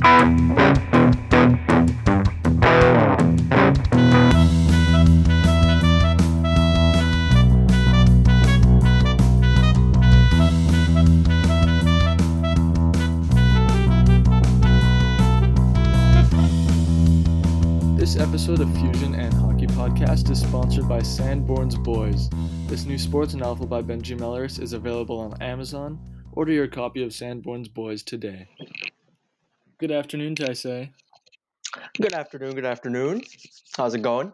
This episode of Fusion and Hockey Podcast is sponsored by Sanborn's Boys. This new sports novel by Benji Mellers is available on Amazon. Order your copy of Sanborn's Boys today. Good afternoon, Taisei. Good afternoon. Good afternoon. How's it going?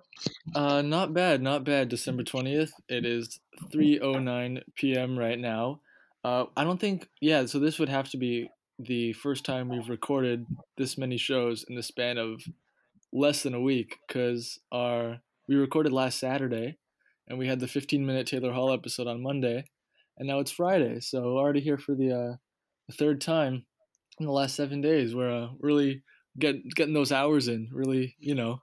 Uh, not bad, not bad. December 20th. It is 3:09 p.m. right now. Uh, I don't think yeah, so this would have to be the first time we've recorded this many shows in the span of less than a week cuz our we recorded last Saturday and we had the 15 minute Taylor Hall episode on Monday and now it's Friday. So already here for the uh the third time in the last 7 days. We're uh, really get, getting those hours in, really, you know,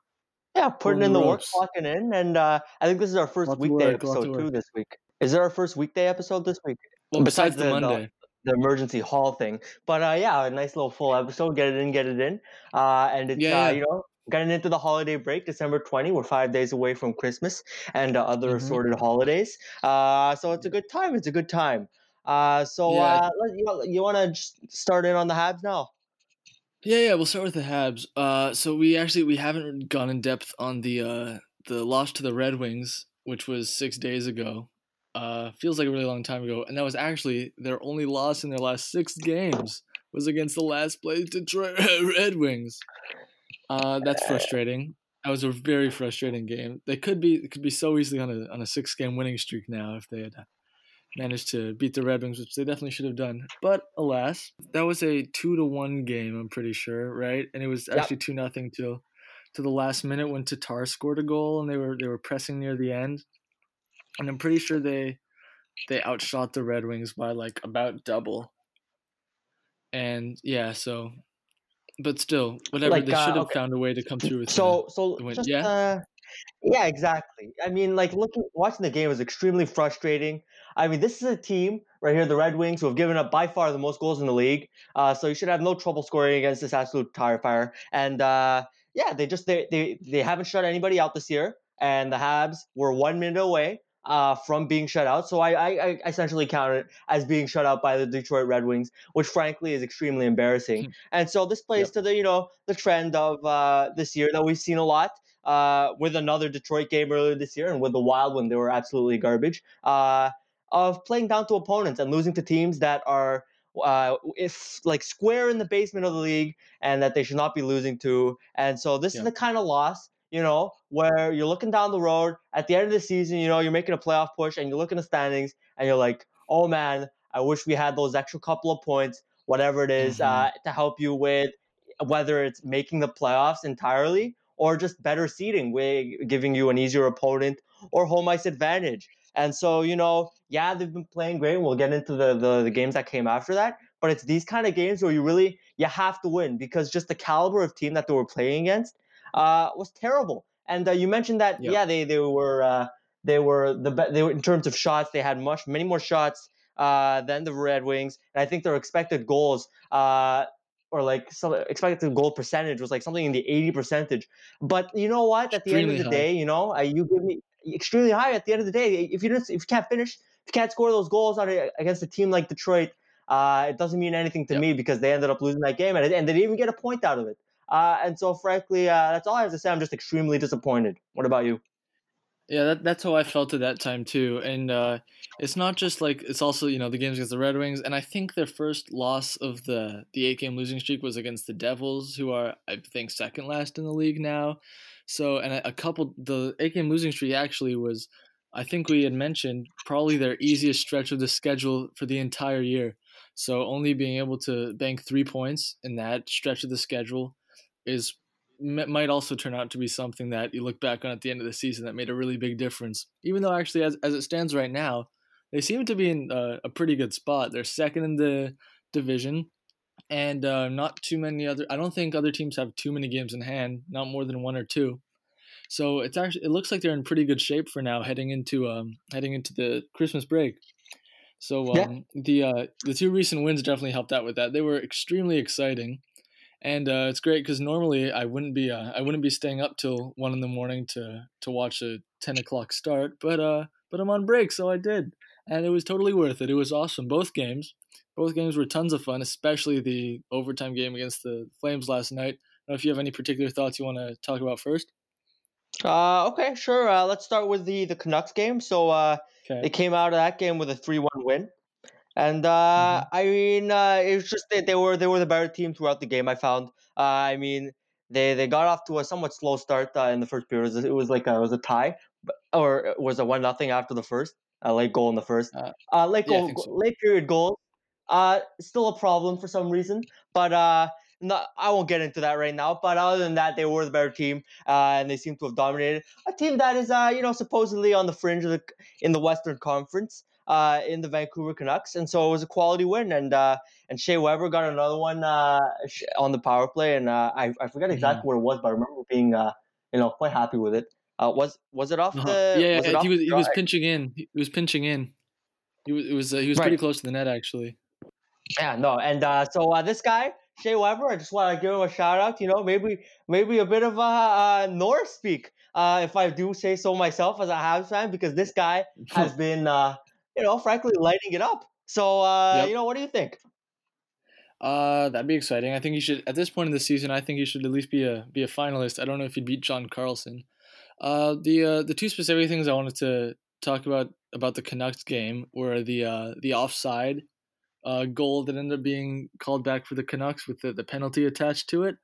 Yeah, putting in the the work, clocking in, and uh, I think this is our first Lots weekday work, episode too this week. Is it our first weekday episode this week? well besides, Besides the, the- the- Monday. The emergency hall thing, but uh, yeah, a nice little full episode. Get it in, get it in, uh, and it's Yeah, uh, you know getting into the holiday break, December twenty. We're five days away from Christmas and uh, other Mhm. assorted holidays. Uh, so it's a good time. It's a good time. Uh, so Yeah. uh, let- you, you want to start in on the Habs now? Yeah, yeah, we'll start with the Habs. Uh, so we actually we haven't gone in depth on the uh the loss to the Red Wings, which was six days ago. Uh, feels like a really long time ago, and that was actually their only loss in their last six games was against the last place Detroit Red Wings. Uh, that's frustrating. That was a very frustrating game. They could be could be so easily on a on a six game winning streak now if they had managed to beat the Red Wings, which they definitely should have done. But alas, that was a two to one game. I'm pretty sure, right? And it was Yep. actually two nothing till to the last minute when Tatar scored a goal, and they were they were pressing near the end. And I'm pretty sure they they outshot the Red Wings by like about double. And yeah, so, but still, whatever Like, they uh, should have okay. found a way to come through with. the- So so just yeah? uh yeah, exactly. I mean, like looking watching the game was extremely frustrating. I mean, this is a team right here, the Red Wings, who have given up by far the most goals in the league. Uh, so you should have no trouble scoring against this absolute tire fire. And uh, yeah, they just they, they they haven't shut anybody out this year, and the Habs were one minute away uh, from being shut out. So I, I I essentially count it as being shut out by the Detroit Red Wings, which frankly is extremely embarrassing. and so this plays Yep. to the you know the trend of uh, this year that we've seen a lot uh, with another Detroit game earlier this year, and with the Wild when they were absolutely garbage, uh, of playing down to opponents and losing to teams that are uh, if like square in the basement of the league and that they should not be losing to. And so this Yeah. is the kind of loss. You know, where you're looking down the road at the end of the season, you know, you're making a playoff push and you look in the standings and you're like, oh man, I wish we had those extra couple of points, whatever it is, Mhm. uh, to help you with whether it's making the playoffs entirely or just better seating, giving you an easier opponent or home ice advantage. And so, you know, yeah, they've been playing great. and We'll get into the, the the games that came after that. But it's these kind of games where you really you have to win because just the caliber of team that they were playing against uh, was terrible. And uh, you mentioned that Yep. yeah, they they were uh, they were the be- they were in terms of shots they had much many more shots uh, than the Red Wings, and I think their expected goals uh, or like some expected goal percentage was like something in the 80 percentage. But you know what? At the end of the high. day, you know, uh, you give me extremely high. At the end of the day, if you just if you can't finish, if you can't score those goals on a, against a team like Detroit, uh, it doesn't mean anything to Yep. me because they ended up losing that game and, and they didn't even get a point out of it. Uh, and so, frankly, uh, that's all I have to say. I'm just extremely disappointed. What about you? Yeah, that, that's how I felt at that time too. And uh, it's not just like it's also you know the games against the Red Wings, and I think their first loss of the the eight game losing streak was against the Devils, who are I think second last in the league now. So and a, a couple the eight game losing streak actually was I think we had mentioned probably their easiest stretch of the schedule for the entire year. So only being able to bank three points in that stretch of the schedule is might also turn out to be something that you look back on at the end of the season that made a really big difference. Even though actually, as as it stands right now, they seem to be in uh, a pretty good spot. They're second in the division, and uh, not too many other. I don't think other teams have too many games in hand. Not more than one or two. So it's actually it looks like they're in pretty good shape for now, heading into um heading into the Christmas break. So um, Yeah. the uh, the two recent wins definitely helped out with that. They were extremely exciting, and uh, it's great because normally I wouldn't be uh, I wouldn't be staying up till one in the morning to to watch a ten o'clock start, but uh, but I'm on break, so I did, and it was totally worth it. It was awesome. Both games, both games were tons of fun, especially the overtime game against the Flames last night. I don't know if you have any particular thoughts you want to talk about first. Uh, okay, sure. Uh, let's start with the the Canucks game. So uh, Okay. they came out of that game with a three one win, and uh, hmm I mean uh, it was just that they were they were the better team throughout the game. I found. Uh, I mean they they got off to a somewhat slow start uh, in the first period. It was, it was like a, it was a tie, or it was a one nothing after the first. A late goal in the first. Uh, Uh, late yeah, goal, so. late period goals. Uh, still a problem for some reason, but uh. Not, I won't get into that right now, but other than that, they were the better team, uh, and they seem to have dominated a team that is, uh, you know, supposedly on the fringe of the in the Western Conference, uh, in the Vancouver Canucks, and so it was a quality win. And uh, and Shea Weber got another one uh, on the power play, and uh, I I forget hmm exactly what it was, but I remember being uh, you know quite happy with it. Uh, was was it off Uh-huh. the Yeah, was yeah, he was he was pinching in. He was pinching in. He was it was uh, he was Right. pretty close to the net actually. Yeah, no, and uh, so uh, this guy Shea Weber, I just want to give him a shout out. You know, maybe maybe a bit of a uh, Norris speak, uh, if I do say so myself as a Habs fan, because this guy has been, uh, you know, frankly lighting it up. So uh, yep. you know, what do you think? Uh, that'd be exciting. I think he should at this point in the season. I think he should at least be a be a finalist. I don't know if he'd beat John Carlson. Uh, the uh, the two specific things I wanted to talk about about the Canucks game were the uh, the offside uh, goal that ended up being called back for the Canucks with the, the penalty attached to it,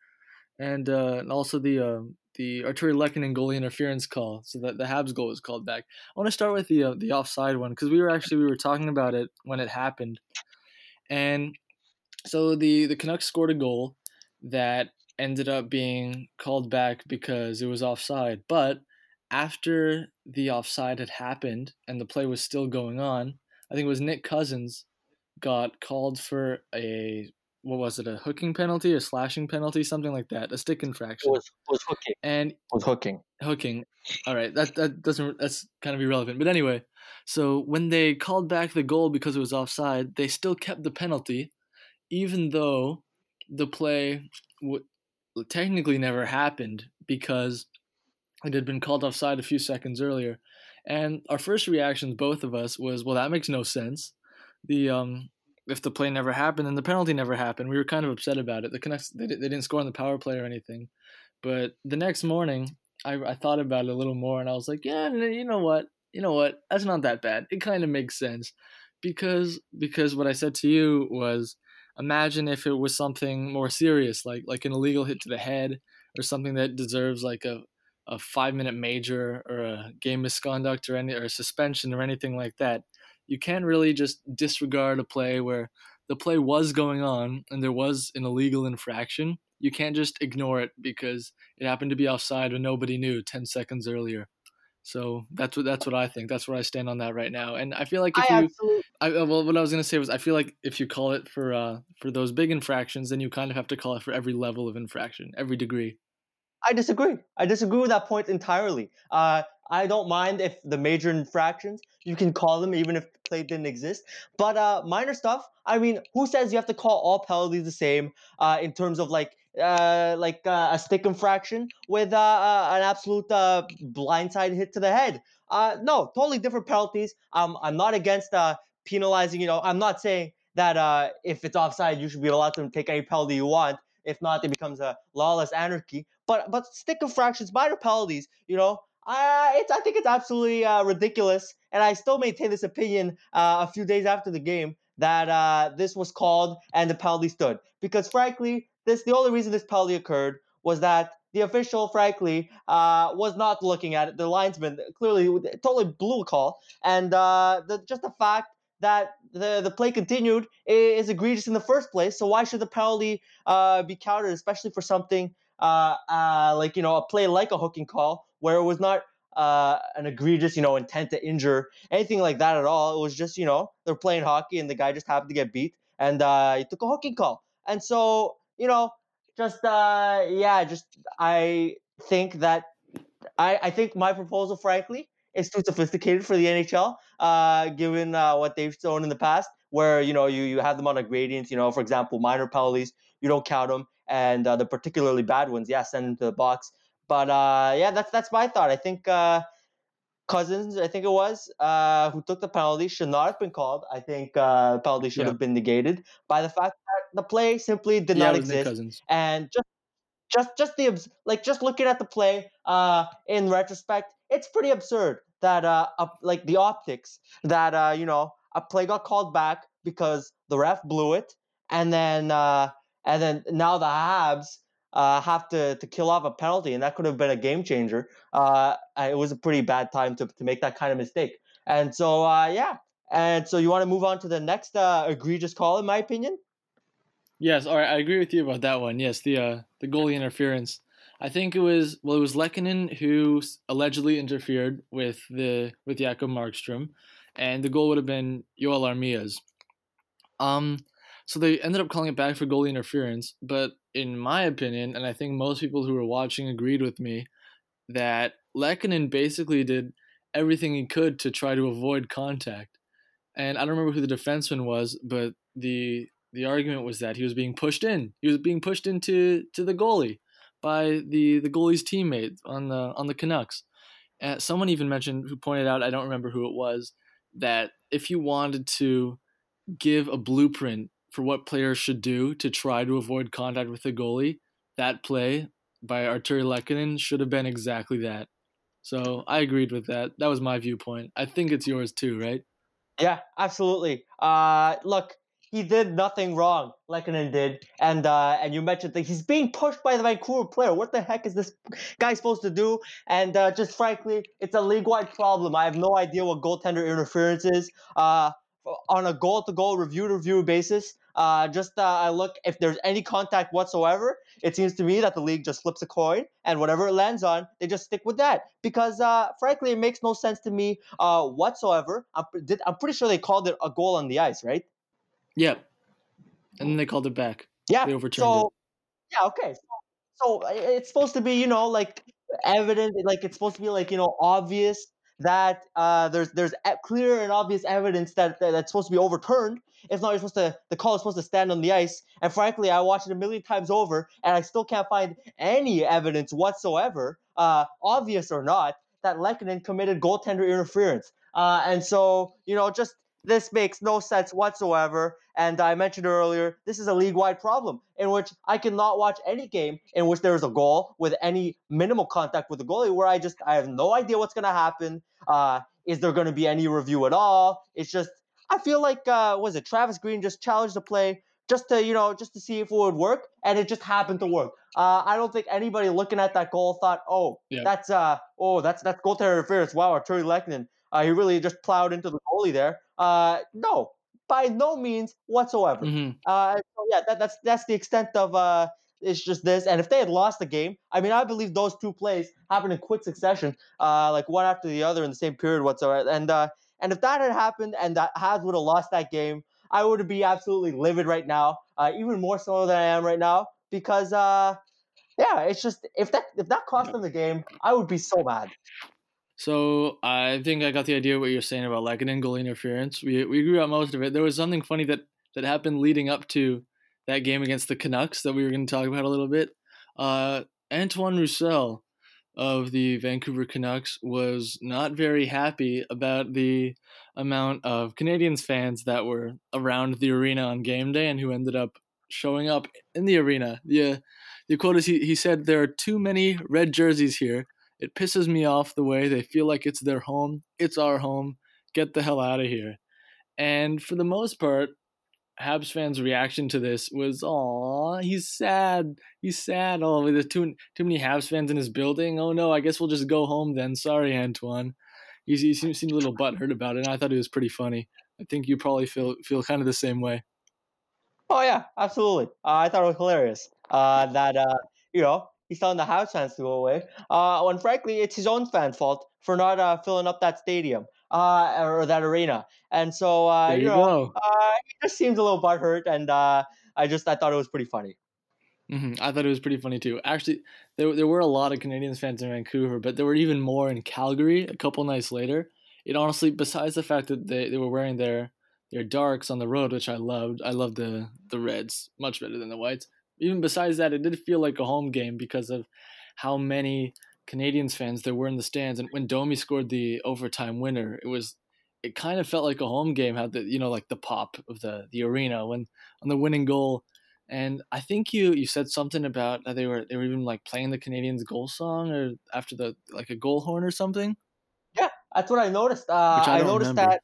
and uh, and also the uh, the Artturi Lehkonen goalie interference call, so that the Habs goal was called back. I want to start with the uh, the offside one because we were actually we were talking about it when it happened, and so the the Canucks scored a goal that ended up being called back because it was offside, but after the offside had happened and the play was still going on, I think it was Nick Cousins got called for a what was it a hooking penalty a slashing penalty something like that a stick It infraction. was was hooking. and It was hooking. hooking. All right that that doesn't that's kind of irrelevant. But anyway so when they called back the goal because it was offside they still kept the penalty even though the play w- technically never happened because it had been called offside a few seconds earlier. And our first reactions both of us was well that makes no sense. The um if the play never happened and the penalty never happened. We were kind of upset about it. The Canucks they, they didn't score on the power play or anything. But the next morning I, I thought about it a little more and i was like yeah you know what? You know what? That's not that bad. It kind of makes sense. Because because what i said to you was imagine if it was something more serious like like an illegal hit to the head or something that deserves like a a five minute major or a game misconduct or any or a suspension or anything like that you can't really just disregard a play where the play was going on and there was an illegal infraction. You can't just ignore it because it happened to be offside when nobody knew 10 seconds earlier. So that's what that's what I think. That's where I stand on that right now. And I feel like I if you absolutely I uh, well what I was going to say was I feel like if you call it for uh for those big infractions then you kind of have to call it for every level of infraction, every degree. I disagree. I disagree with that point entirely. Uh, I don't mind if the major infractions you can call them even if the play didn't exist. But uh, minor stuff. I mean, who says you have to call all penalties the same uh, in terms of like uh, like uh, a stick infraction with uh, uh, an absolute uh, blindside hit to the head? Uh, no, totally different penalties. Um, I'm not against uh, penalizing. You know, I'm not saying that uh, if it's offside, you should be allowed to take any penalty you want. If not, it becomes a lawless anarchy. But but stick infractions, minor penalties, you know, I it's I think it's absolutely uh, ridiculous, and I still maintain this opinion uh, a few days after the game that uh, this was called and the penalty stood because frankly, this the only reason this penalty occurred was that the official, frankly, uh, was not looking at it. The linesman clearly totally blew a call, and uh, the, just the fact that the the play continued is egregious in the first place. So why should the penalty uh, be counted, especially for something uh, uh, like you know a play like a hooking call where it was not uh, an egregious you know intent to injure anything like that at all. It was just you know they're playing hockey and the guy just happened to get beat and uh, he took a hooking call. And so you know just uh, yeah, just I think that I, I think my proposal, frankly, is too sophisticated for the NHL, uh, given uh, what they've shown in the past, where you know you, you have them on a gradient. You know, for example, minor penalties, you don't count them, and uh, the particularly bad ones, yeah, send them to the box. But uh, yeah, that's that's my thought. I think uh, Cousins, I think it was, uh, who took the penalty, should not have been called. I think uh, the penalty should Yeah. have been negated by the fact that the play simply did Yeah, not it was Nick exist. And just just just the like just looking at the play uh in retrospect it's pretty absurd that uh up, like the optics that uh you know a play got called back because the ref blew it and then uh and then now the habs uh have to to kill off a penalty and that could have been a game changer uh it was a pretty bad time to to make that kind of mistake and so uh yeah and so you want to move on to the next uh egregious call in my opinion Yes, all right, I agree with you about that one. Yes, the uh, the goalie interference. I think it was well, it was Lehkonen who allegedly interfered with the with Jacob Markstrom, and the goal would have been Joel Armia's. Um, so they ended up calling it back for goalie interference, but in my opinion, and I think most people who were watching agreed with me, that Lehkonen basically did everything he could to try to avoid contact. And I don't remember who the defenseman was, but the the argument was that he was being pushed in. He was being pushed into to the goalie by the the goalie's teammate on the on the Canucks. Uh, someone even mentioned who pointed out I don't remember who it was that if you wanted to give a blueprint for what players should do to try to avoid contact with the goalie, that play by Artturi Lehkonen should have been exactly that. So I agreed with that. That was my viewpoint. I think it's yours too, right? Yeah, absolutely. Uh, look, he did nothing wrong. Lehkonen did, and uh, and you mentioned that he's being pushed by the Vancouver player. What the heck is this guy supposed to do? And uh, just frankly, it's a league-wide problem. I have no idea what goaltender interference is. Uh, on a goal-to-goal, review-to-review basis, uh, just uh, I look if there's any contact whatsoever. It seems to me that the league just flips a coin, and whatever it lands on, they just stick with that. Because uh, frankly, it makes no sense to me uh, whatsoever. I'm, did, I'm pretty sure they called it a goal on the ice, right? Yep. And then they called it back. Yeah. They overturned so, yeah, okay. So, so it's supposed to be, you know, like evident, like it's supposed to be like, you know, obvious that uh, there's there's clear and obvious evidence that, that that's supposed to be overturned. If not, you're supposed to the call is supposed to stand on the ice. And frankly, I watched it a million times over, and I still can't find any evidence whatsoever, uh, obvious or not, that Lehkonen committed goaltender interference. Uh, and so, you know, just this makes no sense whatsoever. And I mentioned earlier, this is a league-wide problem in which I cannot watch any game in which there is a goal with any minimal contact with the goalie, where I just I have no idea what's going to happen. Uh, is there going to be any review at all? It's just I feel like uh, was it Travis Green just challenged the play just to you know just to see if it would work, and it just happened to work. Uh, I don't think anybody looking at that goal thought, oh, Yeah. that's uh, oh, that's that's goaltender interference. Wow, Artturi Lehkonen, uh, he really just plowed into the goalie there. Uh, no, by no means whatsoever. hmm Uh, so yeah, that, that's that's the extent of uh, it's just this. And if they had lost the game, I mean, I believe those two plays happened in quick succession, uh, like one after the other in the same period whatsoever. And uh, and if that had happened and that Habs would have lost that game, I would be absolutely livid right now, uh, even more so than I am right now, because uh, yeah, it's just if that if that cost them the game, I would be so mad. So I think I got the idea of what you're saying about like Lehkonen goal interference. We we agree on most of it. There was something funny that that happened leading up to that game against the Canucks that we were going to talk about a little bit. Uh, Antoine Roussel of the Vancouver Canucks was not very happy about the amount of Canadiens fans that were around the arena on game day and who ended up showing up in the arena. The uh, the quote is he, he said there are too many red jerseys here. It pisses me off the way they feel like it's their home. It's our home. Get the hell out of here. And for the most part, Habs fans' reaction to this was, "Aw, he's sad. He's sad. Oh, there's too too many Habs fans in his building. Oh no, I guess we'll just go home then. Sorry, Antoine." He, he seemed, seemed a little butthurt about it, and I thought it was pretty funny. I think you probably feel feel kind of the same way. Oh yeah, absolutely. Uh, I thought it was hilarious. Uh, that uh, you know, he's telling the Habs fans to go away. Uh, when frankly, it's his own fan fault for not uh, filling up that stadium, uh, or that arena. And so uh, There you you know, uh, he just seems a little butthurt, and uh, I just I thought it was pretty funny. hmm I thought it was pretty funny too. Actually, there there were a lot of Canadiens fans in Vancouver, but there were even more in Calgary a couple nights later. It honestly, besides the fact that they, they were wearing their their darks on the road, which I loved. I loved the the reds much better than the whites. Even besides that, it did feel like a home game because of how many Canadiens fans there were in the stands. And when Domi scored the overtime winner, it was it kind of felt like a home game. How the you know like the pop of the the arena when on the winning goal. And I think you you said something about that they were they were even like playing the Canadiens goal song or after the like a goal horn or something. Yeah, that's what I noticed. Uh, I I, noticed remember. that.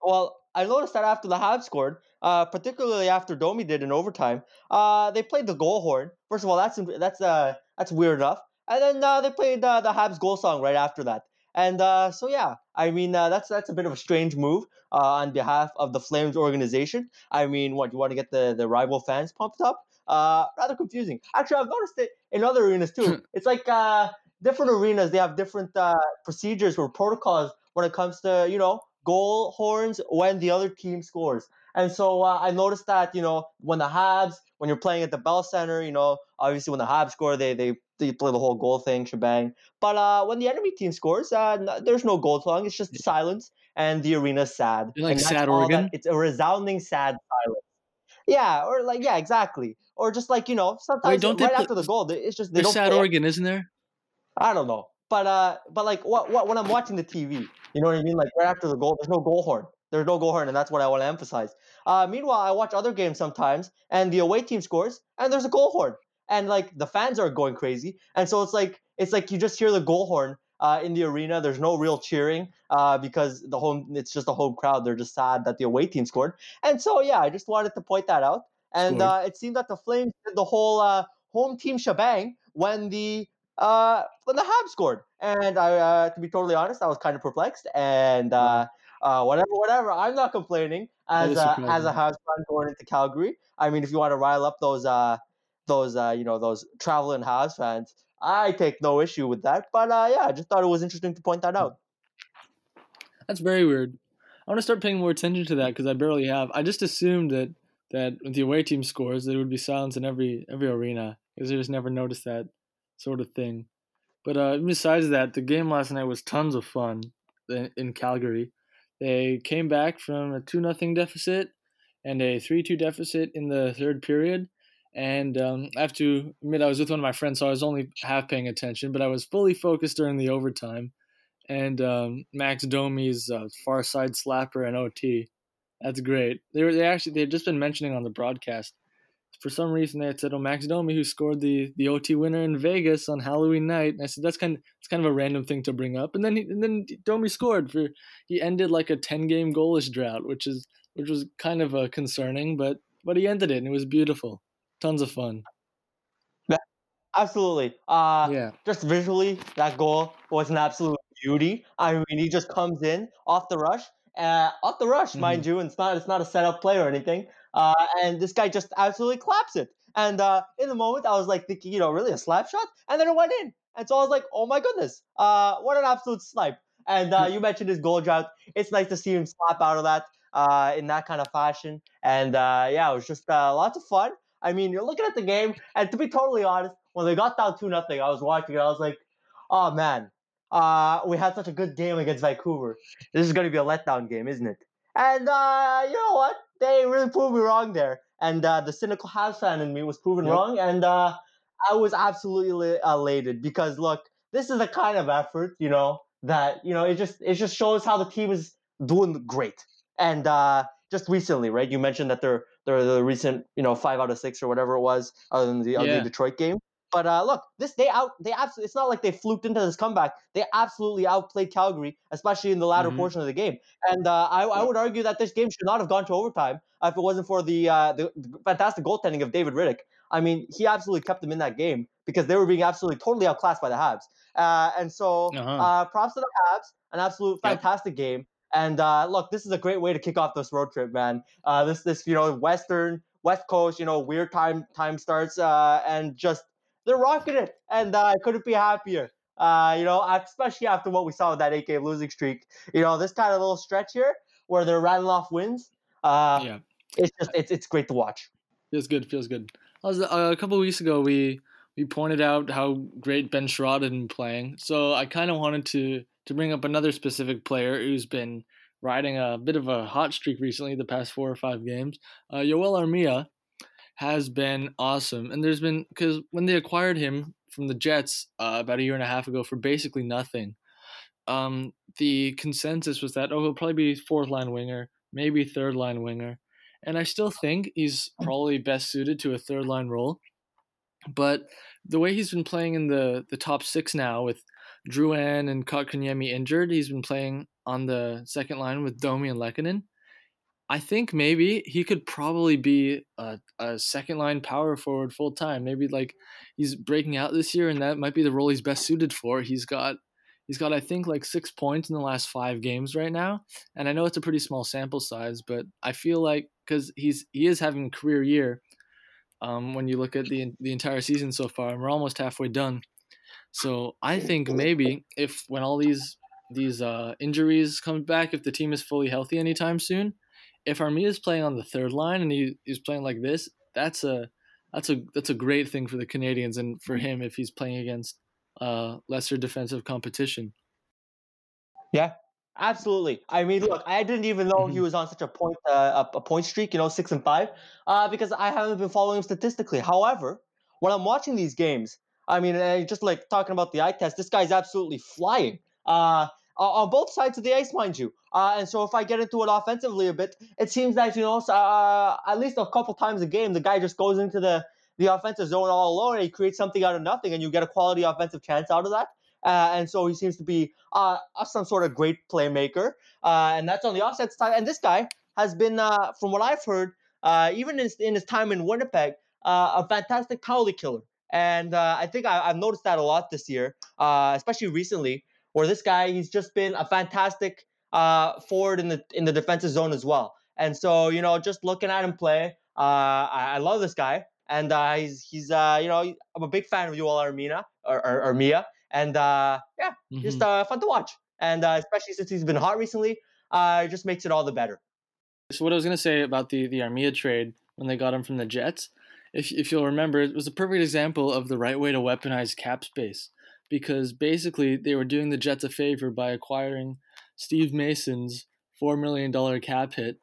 Well, I noticed that after the Habs scored, uh, particularly after Domi did in overtime, uh, they played the goal horn. First of all, that's that's uh, that's weird enough. And then uh, they played uh, the Habs goal song right after that. And uh, so yeah, I mean uh, that's that's a bit of a strange move uh, on behalf of the Flames organization. I mean, what you want to get the the rival fans pumped up? Uh, rather confusing. Actually, I've noticed it in other arenas too. it's like uh, different arenas they have different uh, procedures or protocols when it comes to you know goal horns when the other team scores. And so uh, I noticed that you know when the Habs when you're playing at the Bell Center, you know obviously when the Habs score they they they play the whole goal thing shebang. But uh, when the enemy team scores, uh, there's no goal song. It's just silence and the arena's sad. You like sad all that- organ? It's a resounding sad silence. Yeah, or like yeah, exactly. Or just like you know, sometimes don't they right put- after the goal, they- it's just they don't sad play organ, isn't there? I don't know. But uh but like what what when I'm watching the TV, you know what I mean? Like right after the goal, there's no goal horn. There's no goal horn, and that's what I want to emphasize. Uh meanwhile, I watch other games sometimes and the away team scores and there's a goal horn. And like the fans are going crazy. And so it's like it's like you just hear the goal horn uh, in the arena. There's no real cheering uh, because the home it's just a home crowd. They're just sad that the away team scored. And so yeah, I just wanted to point that out. And uh, it seemed that the Flames did the whole uh, home team shebang when the uh, when the Habs scored. And I, uh, to be totally honest, I was kind of perplexed. And uh, uh, whatever, whatever. I'm not complaining as a, as a Habs fan going into Calgary. I mean, if you want to rile up those uh, those uh, you know those traveling Habs fans, I take no issue with that. But uh, yeah, I just thought it was interesting to point that out. That's very weird. I want to start paying more attention to that because I barely have. I just assumed that that the away team scores, there would be silence in every every arena because I just never noticed that sort of thing. But uh, besides that, the game last night was tons of fun in, Calgary. They came back from a two nothing deficit and a three two deficit in the third period. And um, I have to admit, I was with one of my friends, so I was only half paying attention, but I was fully focused during the overtime and um, Max Domi's uh, far side slapper and OT. That's great. They were they actually they had just been mentioning on the broadcast. For some reason, they had said, "Oh, Max Domi, who scored the, the OT winner in Vegas on Halloween night." And I said, "That's kind of it's kind of a random thing to bring up." And then he, and then Domi scored for he ended like a ten game goalless drought, which is which was kind of uh, concerning, but but he ended it and it was beautiful, tons of fun. Absolutely. Uh, Yeah, just visually, that goal was an absolute beauty. I mean, he just comes in off the rush, uh, off the rush, mind you, and it's not it's not a setup play or anything. Uh, and this guy just absolutely claps it. And uh, in the moment, I was like thinking, you know, really a slap shot, and then it went in. And so I was like, oh my goodness, uh, what an absolute snipe! And uh, you mentioned his goal drought. It's nice to see him slap out of that uh, in that kind of fashion. And uh, yeah, it was just uh, lots of fun. I mean, you're looking at the game, and to be totally honest, when they got down two nothing, I was watching it. I was like, oh man, uh, we had such a good game against Vancouver. This is going to be a letdown game, isn't it? And uh, you know what? They really proved me wrong there. And uh, the cynical Habs fan in me was proven Yep. wrong, and uh, I was absolutely elated because look, this is the kind of effort, you know, that you know it just it just shows how the team is doing great. And uh, just recently, right? You mentioned that they're they're the recent, you know, five out of six or whatever it was, other than the ugly Yeah. Detroit game. But uh, look, this they out they absolutely. It's not like they fluked into this comeback. They absolutely outplayed Calgary, especially in the latter Mhm. portion of the game. And uh, I, I would argue that this game should not have gone to overtime if it wasn't for the, uh, the fantastic goaltending of David Rittich. I mean, he absolutely kept them in that game because they were being absolutely totally outclassed by the Habs. Uh, and so, Uh-huh. uh, props to the Habs, an absolute Yep. fantastic game. And uh, look, this is a great way to kick off this road trip, man. Uh, this this you know Western West Coast, you know weird time time starts, uh, and just they're rocking it, and uh, I couldn't be happier. Uh, you know, especially after what we saw with that eight game losing streak. You know, this kind of little stretch here where they're rattling off wins. Uh, yeah. it's just it's it's great to watch. Feels good. Feels good. Was, uh, a couple weeks ago, we we pointed out how great Ben Chiarot had been playing. So I kind of wanted to to bring up another specific player who's been riding a bit of a hot streak recently, the past four or five games. Uh, Yoel Armia has been awesome. And there's been because when they acquired him from the Jets uh, about a year and a half ago for basically nothing, um, the consensus was that oh he'll probably be fourth line winger, maybe third line winger, and I still think he's probably best suited to a third line role. But the way he's been playing in the the top six now with Drouin and Kotkaniemi injured, he's been playing on the second line with Domi and Lehkonen. I think maybe he could probably be a, a second line power forward full time. Maybe like he's breaking out this year, and that might be the role he's best suited for. He's got he's got I think like six points in the last five games right now, and I know it's a pretty small sample size, but I feel like because he's he is having a career year. Um, when you look at the the entire season so far, and we're almost halfway done. So I think maybe if when all these these uh, injuries come back, if the team is fully healthy anytime soon, if Armia is playing on the third line and he, he's playing like this, that's a that's a that's a great thing for the Canadiens and for him if he's playing against uh, lesser defensive competition. Yeah, absolutely. I mean, look, I didn't even know mm-hmm. he was on such a point uh, a point streak, you know, six and five, uh, because I haven't been following him statistically. However, when I'm watching these games, I mean, uh, just like talking about the eye test, this guy's absolutely flying. Uh, uh, on both sides of the ice, mind you. Uh, and so if I get into it offensively a bit, it seems that you know uh, at least a couple times a game, the guy just goes into the the offensive zone all alone and he creates something out of nothing, and you get a quality offensive chance out of that. Uh, and so he seems to be uh, some sort of great playmaker, uh, and that's on the offset side. And this guy has been, from what I've heard, even in, in, his time in Winnipeg, a fantastic penalty killer. And I think I, have noticed that a lot this year, especially recently where this guy he's just been a fantastic uh, forward in the in the defensive zone as well. And so you know, just looking at him play, uh, I, I love this guy, and uh, he's he's uh, you know I'm a big fan of Joel Armina or, or, or Mia, and uh, yeah, mm-hmm. just uh, fun to watch, and uh, especially since he's been hot recently, uh, it just makes it all the better. So what I was gonna say about the the Armia trade when they got him from the Jets, if if you'll remember, it was a perfect example of the right way to weaponize cap space because basically they were doing the Jets a favor by acquiring Steve Mason's four million dollar cap hit,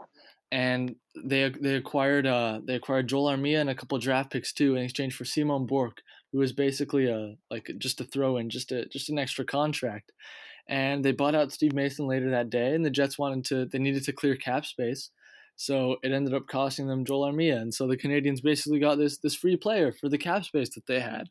and they they acquired uh they acquired Joel Armia and a couple draft picks too in exchange for Simon Bourque, who was basically a like just a throw in, just a just an extra contract. And they bought out Steve Mason later that day, and the Jets wanted to they needed to clear cap space. So it ended up costing them Joel Armia, and so the Canadiens basically got this this free player for the cap space that they had.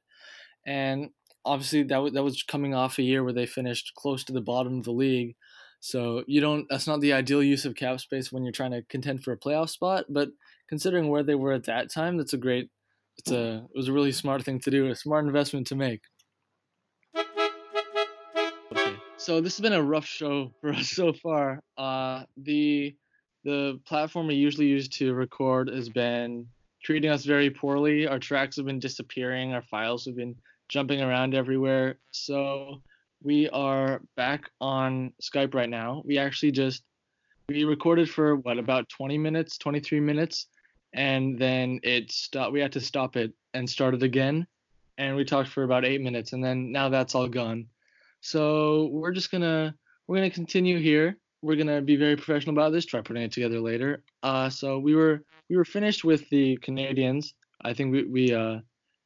And obviously that w- that was coming off a year where they finished close to the bottom of the league. So you don't that's not the ideal use of cap space when you're trying to contend for a playoff spot, but considering where they were at that time, that's a great it's a it was a really smart thing to do, a smart investment to make. Okay. So this has been a rough show for us so far. Uh the the platform we usually use to record has been treating us very poorly. Our tracks have been disappearing, our files have been jumping around everywhere. So we are back on Skype right now. We actually just we recorded for what about 20 minutes, 23 minutes, and then it stopped. We had to stop it and start it again, and we talked for about eight minutes, and then now that's all gone. So we're just gonna we're gonna continue here. We're gonna be very professional about this. Try putting it together later. Uh, so we were we were finished with the Canadiens. I think we we uh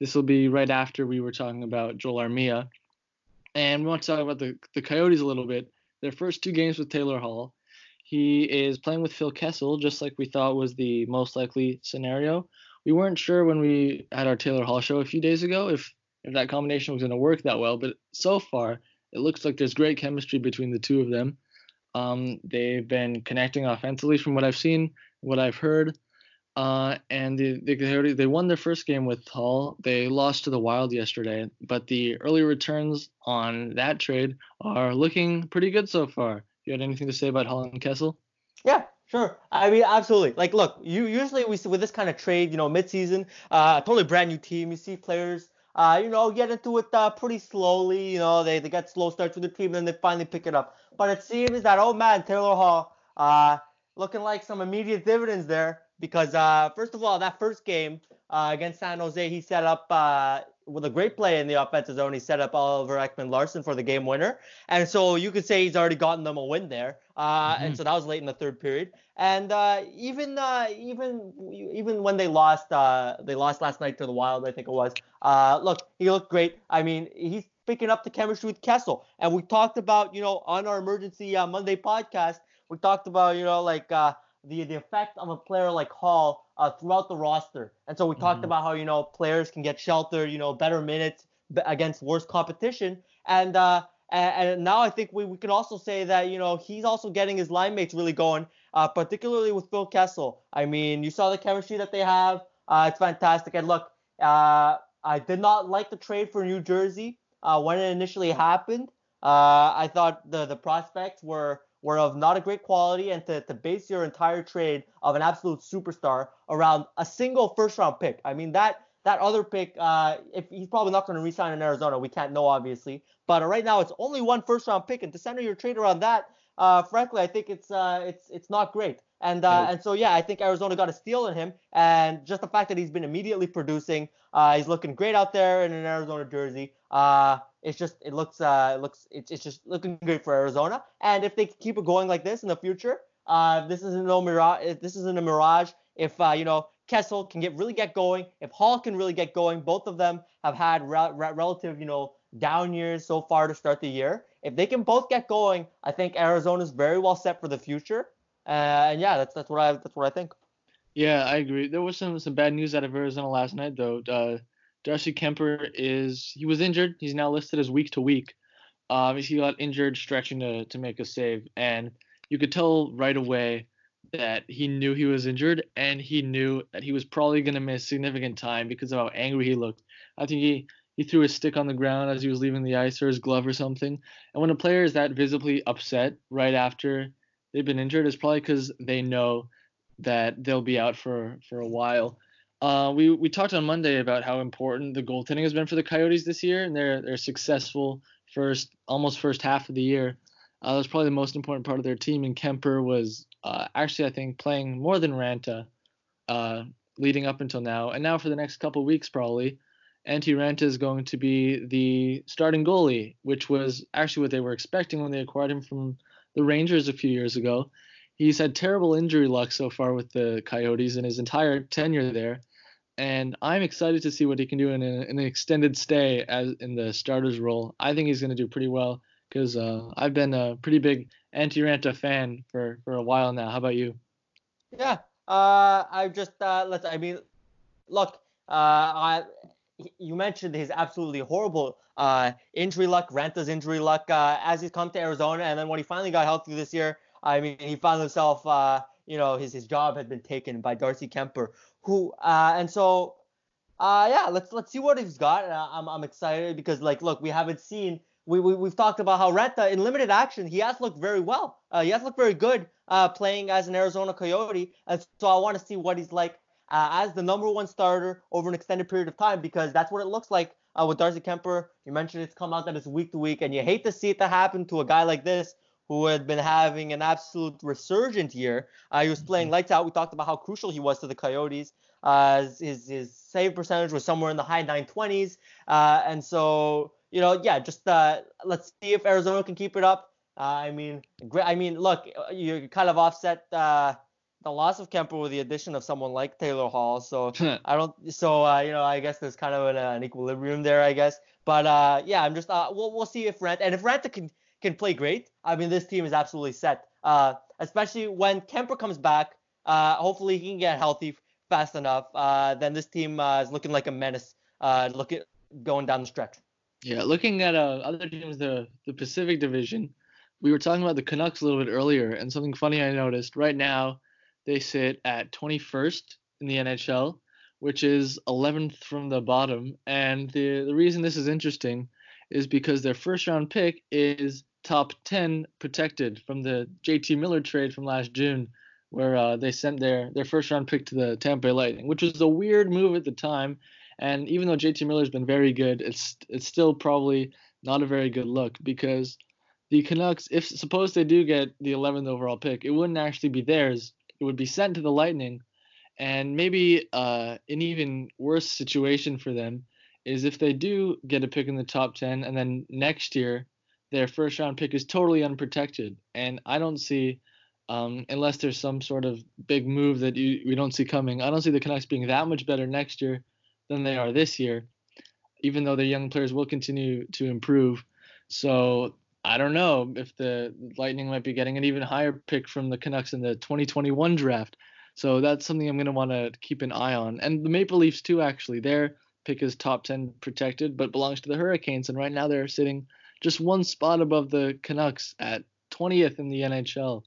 this will be right after we were talking about Joel Armia. And we want to talk about the, the Coyotes a little bit. Their first two games with Taylor Hall. He is playing with Phil Kessel, just like we thought was the most likely scenario. We weren't sure when we had our Taylor Hall show a few days ago if, if that combination was going to work that well, but so far it looks like there's great chemistry between the two of them. Um, they've been connecting offensively from what I've seen, what I've heard. Uh, and the, the they won their first game with Hall. They lost to the Wild yesterday, but the early returns on that trade are looking pretty good so far. You had anything to say about Hall and Kessel? Yeah, Sure. I mean, absolutely. Like, look, you usually we see with this kind of trade, you know, midseason, uh, totally brand new team. You see players, uh, you know, get into it uh, pretty slowly. You know, they, they get slow starts with the team, and then they finally pick it up. But it seems that oh man, Taylor Hall, uh, looking like some immediate dividends there because uh, first of all, that first game uh, against San Jose, he set up uh, with a great play in the offensive zone. He set up Oliver Ekman-Larsson for the game winner, and so you could say he's already gotten them a win there. Uh, mm-hmm. And so that was late in the third period. And uh, even uh, even even when they lost, uh, they lost last night to the Wild, I think it was. Uh, look, he looked great. I mean, he's picking up the chemistry with Kessel, and we talked about you know on our emergency uh, Monday podcast, we talked about you know like the the effect of a player like Hall uh, throughout the roster. And so we talked mm-hmm. about how you know players can get sheltered, you know, better minutes against worse competition. And uh, and, now I think we, we can also say that you know he's also getting his line mates really going, uh, particularly with Phil Kessel. I mean, you saw the chemistry that they have. Uh, it's fantastic. And look, uh, I did not like the trade for New Jersey uh, when it initially happened. Uh, I thought the the prospects were were of not a great quality and to, to base your entire trade of an absolute superstar around a single first round pick. I mean that that other pick, uh, if he's probably not going to resign in Arizona, we can't know obviously. But uh, right now it's only one first round pick, and to center your trade around that, uh, frankly, I think it's uh, it's it's not great. And uh, and so yeah, I think Arizona got a steal in him, and just the fact that he's been immediately producing, uh, he's looking great out there in an Arizona jersey. Uh, it's just it looks uh it looks it's, it's just looking great for Arizona. And if they keep it going like this in the future, uh this isn't no mirage. This isn't a mirage. If uh you know Kessel can get really get going, if Hall can really get going, both of them have had re- re- relative you know down years so far to start the year. If they can both get going, I think Arizona's very well set for the future. Uh, and yeah, that's that's what I that's what I think. Yeah, I agree. There was some some bad news out of Arizona last night though. Uh, Darcy Kuemper is he was injured. He's now listed as week to week. Um, he got injured stretching to to make a save, and you could tell right away that he knew he was injured, and he knew that he was probably going to miss significant time because of how angry he looked. I think he he threw his stick on the ground as he was leaving the ice or his glove or something. And when a player is that visibly upset right after they've been injured, is probably because they know that they'll be out for for a while. Uh, we we talked on Monday about how important the goaltending has been for the Coyotes this year, and their their successful first almost first half of the year. Uh, that was probably the most important part of their team, and Kuemper was uh, actually I think playing more than Raanta uh, leading up until now, and now for the next couple weeks probably. Antti Raanta is going to be the starting goalie, which was actually what they were expecting when they acquired him from the Rangers a few years ago. He's had terrible injury luck so far with the Coyotes in his entire tenure there, and I'm excited to see what he can do in, a, in an extended stay as in the starter's role. I think he's going to do pretty well because uh, I've been a pretty big Antti Raanta fan for, for a while now. How about you? Yeah, uh, I just uh, let's. I mean, look, uh, I, you mentioned his absolutely horrible uh, injury luck, Raanta's injury luck uh, as he's come to Arizona, and then when he finally got healthy this year, I mean, he found himself, uh, you know, his his job had been taken by Darcy Kuemper, who uh, and so uh, yeah, let's let's see what he's got. I'm I'm excited because like look, we haven't seen we, we we've talked about how Raanta in limited action he has looked very well. Uh, he has looked very good playing as an Arizona Coyote, and so I want to see what he's like uh, as the number one starter over an extended period of time because that's what it looks like uh, with Darcy Kuemper. You mentioned it's come out that it's week to week, and you hate to see it to happen to a guy like this who had been having an absolute resurgent year. Uh, he was playing mm-hmm. lights out. We talked about how crucial he was to the Coyotes. Uh, his his save percentage was somewhere in the high 920s, uh, and so you know, yeah, just uh, let's see if Arizona can keep it up. Uh, I mean, I mean, look, you're kind of offset uh, the loss of Kuemper with the addition of someone like Taylor Hall. So I don't. So uh, you know, I guess there's kind of an, an equilibrium there, I guess. But uh, yeah, I'm just. Uh, we'll we'll see if Rent and if Raanta can can play great. I mean, this team is absolutely set. Uh, especially when Kuemper comes back. Uh, hopefully he can get healthy fast enough. Uh, then this team uh, is looking like a menace. Uh, at going down the stretch. Yeah, looking at uh, other teams, the the Pacific Division, we were talking about the Canucks a little bit earlier, and something funny I noticed. Right now, they sit at 21st in the NHL, which is 11th from the bottom. And the, the reason this is interesting is because their first round pick is top 10 protected from the JT Miller trade from last June, where uh, they sent their, their first round pick to the Tampa Bay Lightning, which was a weird move at the time. And even though JT Miller's been very good, it's it's still probably not a very good look because the Canucks, if suppose they do get the 11th overall pick, it wouldn't actually be theirs it would be sent to the Lightning, And maybe uh, an even worse situation for them is if they do get a pick in the top 10 and then next year their first round pick is totally unprotected. And I don't see, um, unless there's some sort of big move that you, we don't see coming, I don't see the Canucks being that much better next year than they are this year, even though their young players will continue to improve. So I don't know if the Lightning might be getting an even higher pick from the Canucks in the 2021 draft. So that's something I'm going to want to keep an eye on. And the Maple Leafs, too, actually. Their pick is top 10 protected, but belongs to the Hurricanes. And right now they're sitting just one spot above the Canucks at 20th in the NHL.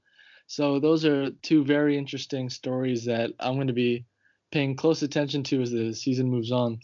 So those are two very interesting stories that I'm going to be paying close attention to as the season moves on.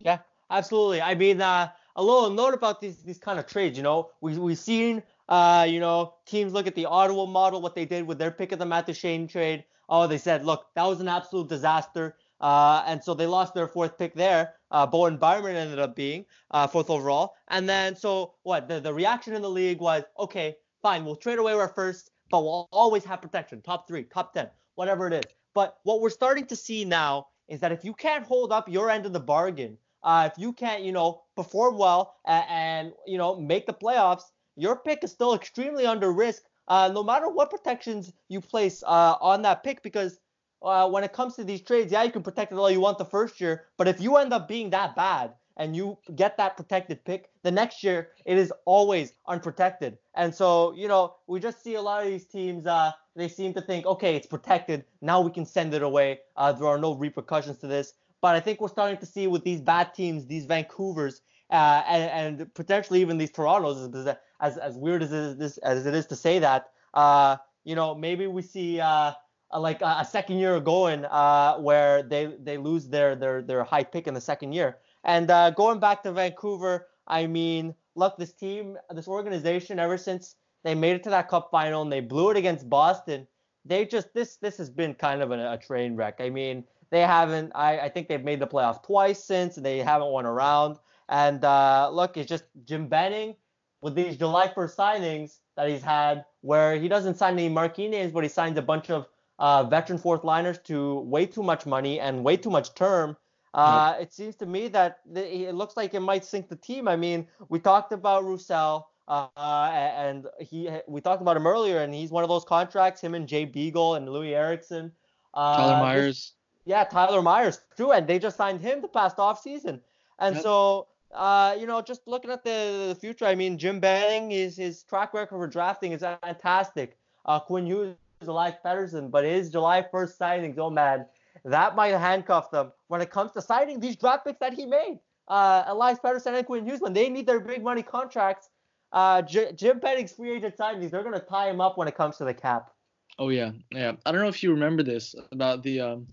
Yeah, absolutely. I mean, uh, a little note about these these kind of trades. You know, we we've seen uh, you know teams look at the Ottawa model, what they did with their pick of the Matt Duchene trade. Oh, they said, look, that was an absolute disaster. Uh, and so they lost their fourth pick there. Uh, Bowen Byram ended up being uh, fourth overall. And then so what? The, the reaction in the league was, okay, fine, we'll trade away our first, but we'll always have protection, top three, top ten, whatever it is. But what we're starting to see now is that if you can't hold up your end of the bargain, uh, if you can't, you know, perform well and, and, you know make the playoffs, your pick is still extremely under risk, uh, no matter what protections you place uh, on that pick. Because uh, when it comes to these trades, yeah, you can protect it all you want the first year, but if you end up being that bad and you get that protected pick, the next year it is always unprotected. And so, you know, we just see a lot of these teams. Uh, they seem to think, okay, it's protected. Now we can send it away. Uh, there are no repercussions to this. But I think we're starting to see with these bad teams, these Vancouvers, uh, and, and, potentially even these Torontos, as, as weird as it is, as it is to say that, uh, you know, maybe we see uh, like a, a, second year going uh, where they they lose their their their high pick in the second year. And uh, going back to Vancouver, I mean, look, this team, this organization, ever since they made it to that Cup final and they blew it against Boston, they just this this has been kind of a, a train wreck. I mean, they haven't. I, I think they've made the playoffs twice since, and they haven't won a round. And uh, look, it's just Jim Benning with these July 1st signings that he's had, where he doesn't sign any marquee names, but he signs a bunch of uh, veteran fourth liners to way too much money and way too much term. Uh, It seems to me that it looks like it might sink the team. I mean, we talked about Roussel, uh, and he we talked about him earlier, and he's one of those contracts. Him and Jay Beagle and Loui Eriksson. Uh, Tyler Myers. Yeah, Tyler Myers, true, and they just signed him the past off season, and yep. so uh, you know, just looking at the, the future, I mean, Jim Benning, his his track record for drafting is fantastic. Uh, Quinn Hughes, is Elias Pettersson, but his July 1st signings, oh man, that might handcuff them when it comes to signing these draft picks that he made. Uh, Elias Pettersson and Quinn Hughes, when they need their big money contracts, uh, J- Jim Benning's free agent signings, they're going to tie him up when it comes to the cap. Oh yeah, yeah. I don't know if you remember this about the um,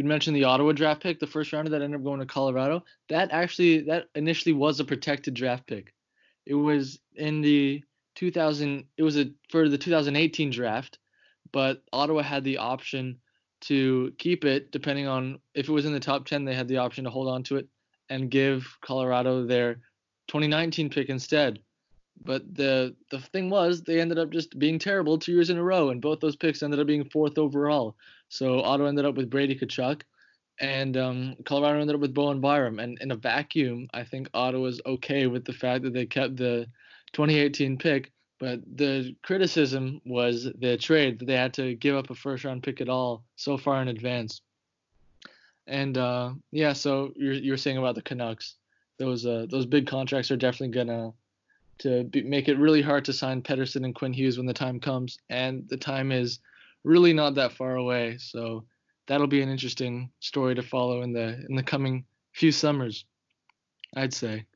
you'd mentioned the Ottawa draft pick, the first rounder that ended up going to Colorado. That actually that initially was a protected draft pick. It was in the 2000 it was a for the 2018 draft, but Ottawa had the option to keep it depending on if it was in the top 10 they had the option to hold on to it and give Colorado their 2019 pick instead. But the the thing was they ended up just being terrible two years in a row and both those picks ended up being fourth overall. So Ottawa ended up with Brady Tkachuk, and um, Colorado ended up with Bowen Byram. And in a vacuum, I think Ottawa's okay with the fact that they kept the 2018 pick. But the criticism was the trade that they had to give up a first round pick at all so far in advance. And uh, yeah, so you're you're saying about the Canucks, those uh, those big contracts are definitely gonna to be, make it really hard to sign Pettersson and Quinn Hughes when the time comes, and the time is really not that far away. So that'll be an interesting story to follow in the in the coming few summers, I'd say.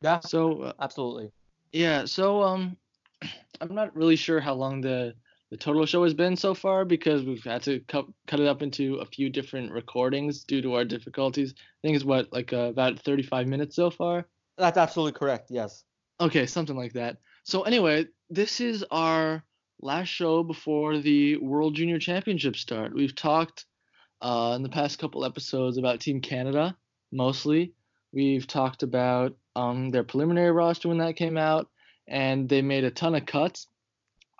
Yeah. So uh, absolutely. Yeah. So um, I'm not really sure how long the the total show has been so far because we've had to cut cut it up into a few different recordings due to our difficulties. I think it's what like uh, about 35 minutes so far. That's absolutely correct. Yes. Okay, something like that. So anyway, this is our last show before the World Junior Championship start. We've talked uh, in the past couple episodes about Team Canada mostly. We've talked about um, their preliminary roster when that came out, and they made a ton of cuts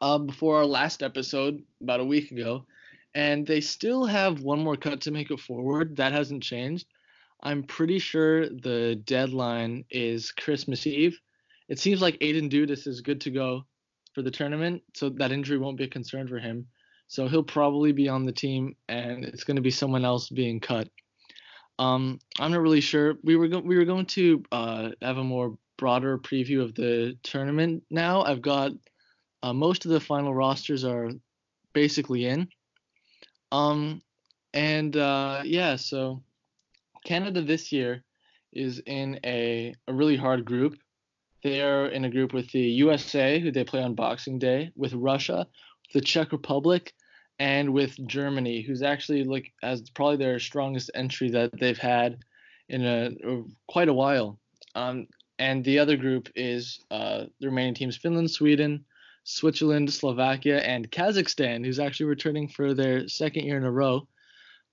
uh, before our last episode about a week ago. and they still have one more cut to make it forward. That hasn't changed. I'm pretty sure the deadline is Christmas Eve. It seems like Aidan Dudas is good to go for the tournament, so that injury won't be a concern for him. So he'll probably be on the team, and it's going to be someone else being cut. Um, I'm not really sure. We were go- we were going to uh, have a more broader preview of the tournament now. I've got uh, most of the final rosters are basically in. Um, and uh, yeah, so Canada this year is in a, a really hard group. They are in a group with the USA, who they play on Boxing Day, with Russia, the Czech Republic, and with Germany, who's actually like as probably their strongest entry that they've had in a, a quite a while. Um, and the other group is uh, the remaining teams: Finland, Sweden, Switzerland, Slovakia, and Kazakhstan, who's actually returning for their second year in a row.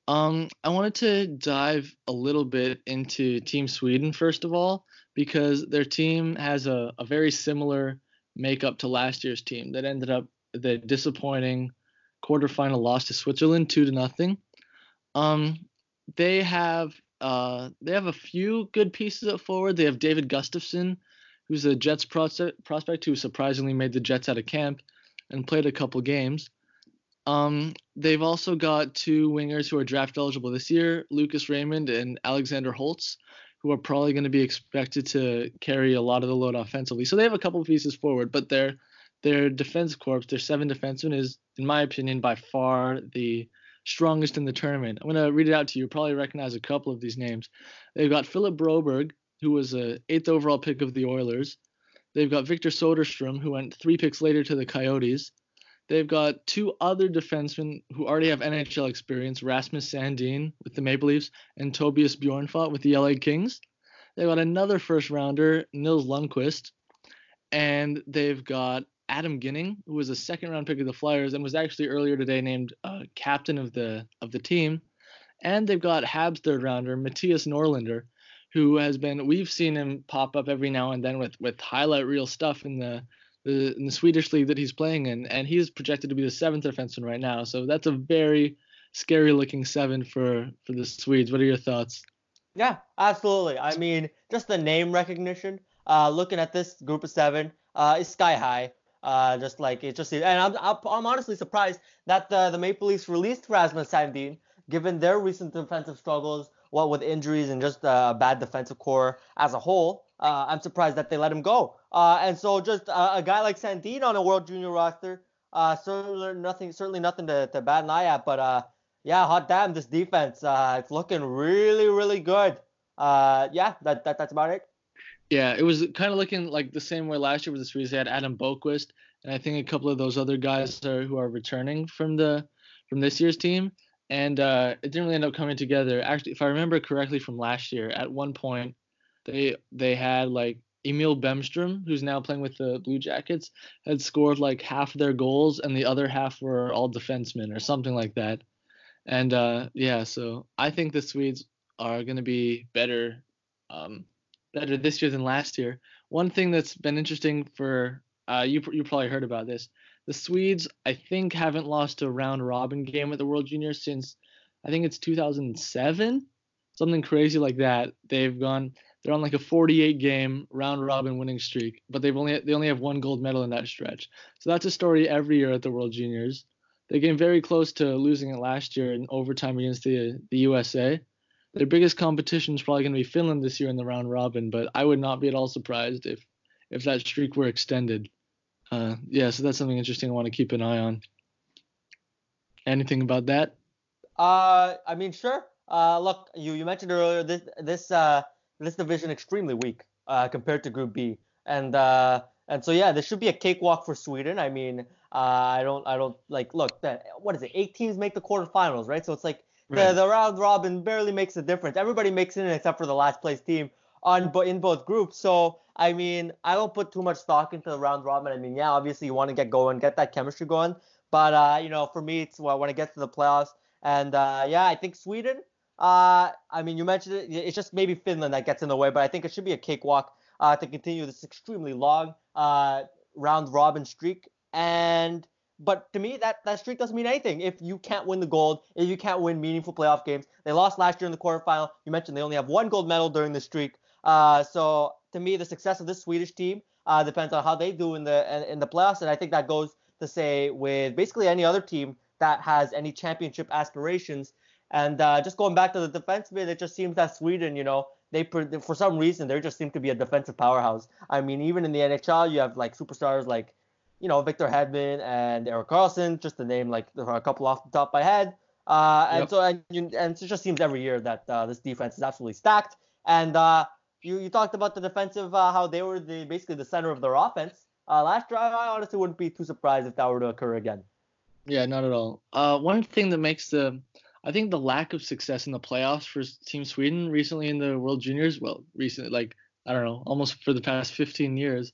Um, I wanted to dive a little bit into Team Sweden first of all, because their team has a, a very similar makeup to last year's team that ended up the disappointing quarterfinal loss to Switzerland, two to nothing. Um, they have uh, they have a few good pieces up forward. They have David Gustafsson, who's a Jets prospect who surprisingly made the Jets out of camp and played a couple games. Um, they've also got two wingers who are draft eligible this year, Lucas Raymond and Alexander Holtz, who are probably going to be expected to carry a lot of the load offensively. So they have a couple pieces forward, but their their defense corps, their seven defensemen, is, in my opinion, by far the strongest in the tournament. I'm going to read it out to you. You'll probably recognize a couple of these names. They've got Philip Broberg, who was a eighth overall pick of the Oilers. They've got Victor Soderstrom, who went three picks later to the Coyotes. They've got two other defensemen who already have NHL experience Rasmus Sandin with the Maple Leafs and Tobias Bjornfot with the LA Kings. They've got another first rounder, Nils Lundkvist. And they've got Adam Ginning, who was a second round pick of the Flyers and was actually earlier today named uh, captain of the of the team. And they've got Habs third rounder, Mattias Norlinder, who has been we've seen him pop up every now and then with with highlight reel stuff in the the, in the Swedish league that he's playing in, and he's projected to be the seventh defenseman right now. So that's a very scary looking seven for for the Swedes. What are your thoughts? Yeah, absolutely. I mean, just the name recognition. Uh, looking at this group of seven, uh, is sky high. Uh, just like it just, and I'm I'm honestly surprised that the the Maple Leafs released Rasmus Sandin, given their recent defensive struggles, what with injuries and just a bad defensive core as a whole. Uh, I'm surprised that they let him go. Uh, and so just uh, a guy like Sandin on a World Junior roster, uh, certainly nothing, certainly nothing to, to bat an eye at. But uh, yeah, hot damn, this defense, uh, it's looking really, really good. yeah, that, that that's about it. Yeah, it was kind of looking like the same way last year with the Swedes. They had Adam Boqvist, and I think a couple of those other guys are, who are returning from the from this year's team. And it didn't really end up coming together. Actually, if I remember correctly from last year, at one point they they had like Emil Bemstrom, who's now playing with the Blue Jackets, had scored like half their goals, and the other half were all defensemen or something like that. And uh, yeah, so I think the Swedes are going to be better, um, better this year than last year. One thing that's been interesting for uh, you, you probably heard about this. The Swedes, I think, haven't lost a round robin game at the World Juniors since I think it's 2007, something crazy like that. They've gone they're on like a 48 game round robin winning streak, but they've only they only have one gold medal in that stretch. So that's a story every year at the World Juniors. They came very close to losing it last year in overtime against the the USA. Their biggest competition is probably going to be Finland this year in the round robin, but I would not be at all surprised if if that streak were extended. Uh, yeah, so that's something interesting I want to keep an eye on. Anything about that? Uh, I mean, sure. Uh, look, you you mentioned earlier this this uh this division extremely weak uh, compared to Group B, and uh, and so yeah, this should be a cakewalk for Sweden. I mean, uh, I don't I don't like look that what is it? Eight teams make the quarterfinals, right? So it's like right. the, the round robin barely makes a difference. Everybody makes it in except for the last place team on but in both groups. So I mean, I don't put too much stock into the round robin. I mean, yeah, obviously you want to get going, get that chemistry going, but uh, you know, for me, it's well, when it gets to the playoffs, and uh, yeah, I think Sweden uh, I mean, you mentioned it. It's just maybe Finland that gets in the way, but I think it should be a cakewalk uh, to continue this extremely long uh, round robin streak. And But to me, that, that streak doesn't mean anything if you can't win the gold, if you can't win meaningful playoff games. They lost last year in the quarterfinal. You mentioned they only have one gold medal during the streak. Uh, so to me, the success of this Swedish team uh, depends on how they do in the in the playoffs, and I think that goes to say with basically any other team that has any championship aspirations. And uh, just going back to the defense bit, it just seems that Sweden, you know, they for some reason they just seem to be a defensive powerhouse. I mean, even in the NHL, you have like superstars like, you know, Victor Hedman and Erik Karlsson, just to name like a couple off the top of my head. Uh, and yep. so and, you, and it just seems every year that uh, this defense is absolutely stacked. And uh, you you talked about the defensive uh, how they were the basically the center of their offense uh, last year. I honestly wouldn't be too surprised if that were to occur again. Yeah, not at all. Uh, one thing that makes the I think the lack of success in the playoffs for Team Sweden recently in the World Juniors, well, recently, like, I don't know, almost for the past 15 years,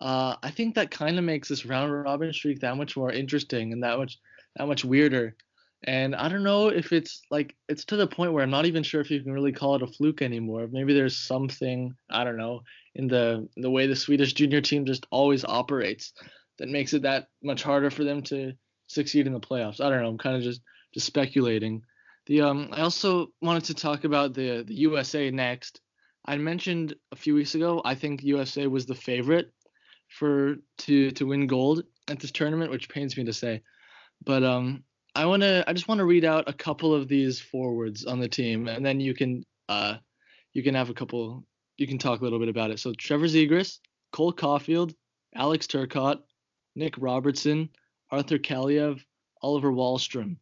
uh, I think that kind of makes this round robin streak that much more interesting and that much that much weirder. And I don't know if it's like it's to the point where I'm not even sure if you can really call it a fluke anymore. Maybe there's something I don't know in the the way the Swedish junior team just always operates that makes it that much harder for them to succeed in the playoffs. I don't know. I'm kind of just just speculating. The um, I also wanted to talk about the the USA next. I mentioned a few weeks ago. I think USA was the favorite for to to win gold at this tournament, which pains me to say. But um, I wanna I just want to read out a couple of these forwards on the team, and then you can uh, you can have a couple. You can talk a little bit about it. So Trevor Zegras, Cole Caufield, Alex Turcotte, Nick Robertson, Arthur Kaliyev, Oliver Wahlstrom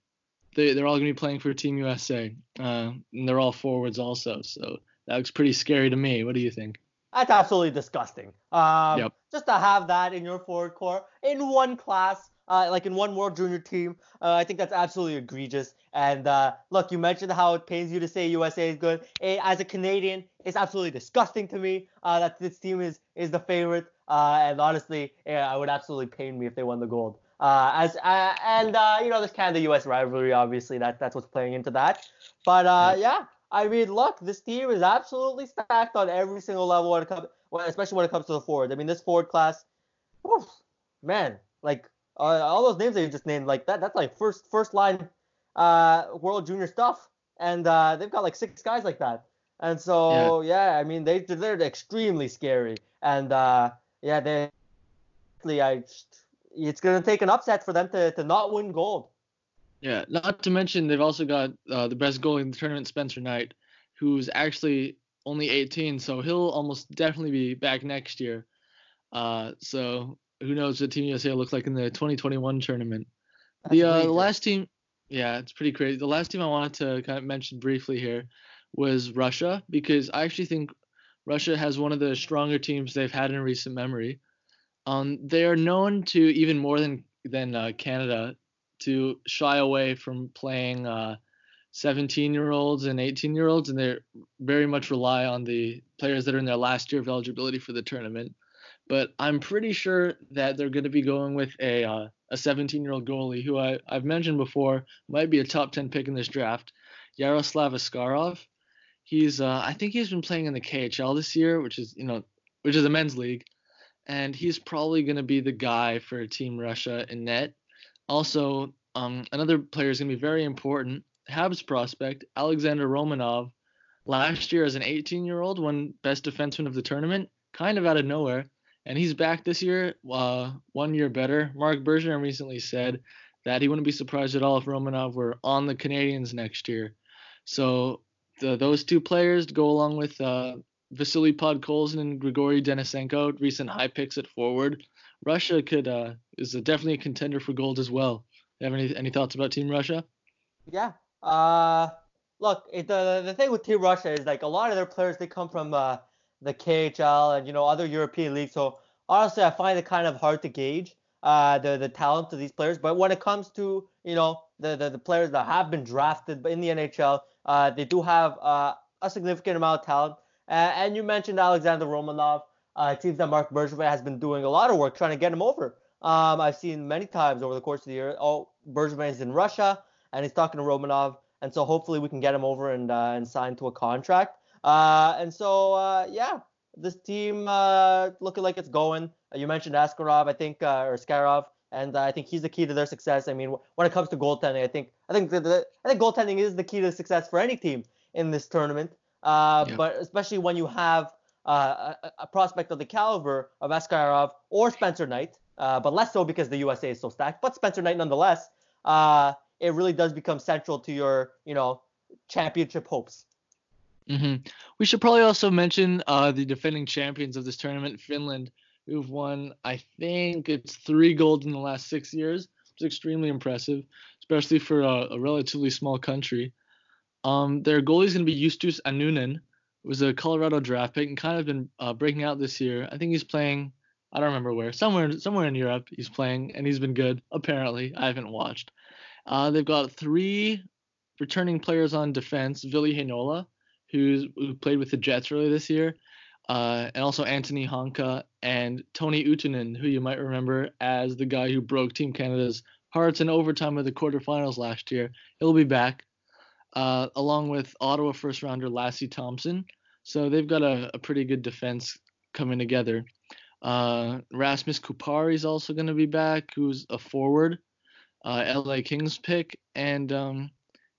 they they're all going to be playing for Team USA, uh, and they're all forwards also. So that looks pretty scary to me. What do you think? That's absolutely disgusting. Um, yep. Just to have that in your forward core in one class, uh, like in one World Junior team, uh, I think that's absolutely egregious. And uh, look, you mentioned how it pains you to say USA is good. As a Canadian, it's absolutely disgusting to me uh, that this team is is the favorite. Uh, and honestly, yeah, it would absolutely pain me if they won the gold. Uh, as uh, and uh, you know, there's kind of the U.S. rivalry, obviously. That that's what's playing into that. But uh, yeah, I mean, look, this team is absolutely stacked on every single level when it comes, especially when it comes to the forward. I mean, this forward class, whew, man, like uh, all those names that you just named, like that, that's like first first line uh, World Junior stuff, and uh, they've got like six guys like that. And so yeah, yeah I mean, they they're extremely scary, and uh, yeah, they. I just, it's going to take an upset for them to, to not win gold. Yeah, not to mention they've also got uh, the best goalie in the tournament, Spencer Knight, who's actually only 18, so he'll almost definitely be back next year. Uh, so who knows what Team USA will look like in the 2021 tournament. That's the, uh, the last team, yeah, it's pretty crazy. The last team I wanted to kind of mention briefly here was Russia because I actually think Russia has one of the stronger teams they've had in recent memory. Um, they are known to even more than than uh, Canada to shy away from playing uh, 17 year olds and 18 year olds, and they very much rely on the players that are in their last year of eligibility for the tournament. But I'm pretty sure that they're going to be going with a uh, a 17 year old goalie who I, I've mentioned before might be a top 10 pick in this draft, Yaroslav Askarov. He's uh, I think he's been playing in the KHL this year, which is you know which is a men's league and he's probably going to be the guy for Team Russia in net. Also, um, another player is going to be very important. Habs prospect Alexander Romanov, last year as an 18-year-old, won best defenseman of the tournament, kind of out of nowhere, and he's back this year, uh, one year better. Marc Bergevin recently said that he wouldn't be surprised at all if Romanov were on the Canadiens next year. So the, those two players go along with uh, Vasily Podkolzin and Grigory Denisenko, recent high picks at forward. Russia could uh, is a, definitely a contender for gold as well. You have any any thoughts about Team Russia? Yeah. Uh, look, it, the the thing with Team Russia is like a lot of their players they come from uh, the KHL and you know other European leagues. So honestly, I find it kind of hard to gauge uh, the the talent of these players. But when it comes to you know the the, the players that have been drafted in the NHL, uh, they do have uh, a significant amount of talent. Uh, and you mentioned Alexander Romanov. Uh, it seems that Marc Bergevin has been doing a lot of work trying to get him over. Um, I've seen many times over the course of the year. Oh, Bergevin is in Russia and he's talking to Romanov, and so hopefully we can get him over and uh, and sign to a contract. Uh, and so uh, yeah, this team uh, looking like it's going. you mentioned Askarov, I think, or Skarov. and uh, I think he's the key to their success. I mean, when it comes to goaltending, I think I think the, the I think goaltending is the key to success for any team in this tournament. Uh, yeah. But especially when you have uh, a, a, prospect of the caliber of Askarov or Spencer Knight, uh, but less so because the USA is so stacked. But Spencer Knight, nonetheless, uh, it really does become central to your you know championship hopes. Mm-hmm. We should probably also mention uh, the defending champions of this tournament, Finland, who've won, I think it's three gold in the last six years. It's extremely impressive, especially for a, a relatively small country. Um, their goalie is going to be Justus Annunen, was a Colorado draft pick and kind of been uh, breaking out this year. I think he's playing. I don't remember where. Somewhere, somewhere in Europe, he's playing, and he's been good. Apparently, I haven't watched. Uh, they've got three returning players on defense: Ville Heinola, who's who played with the Jets earlier this year, uh, and also Anttoni Honka and Tony Uotila, who you might remember as the guy who broke Team Canada's hearts in overtime of the quarterfinals last year. He'll be back, uh, along with Ottawa first rounder Lassi Thomson. So they've got a, a pretty good defense coming together. Uh, Rasmus Kupari is also going to be back, who's a forward, uh, LA Kings pick, and um,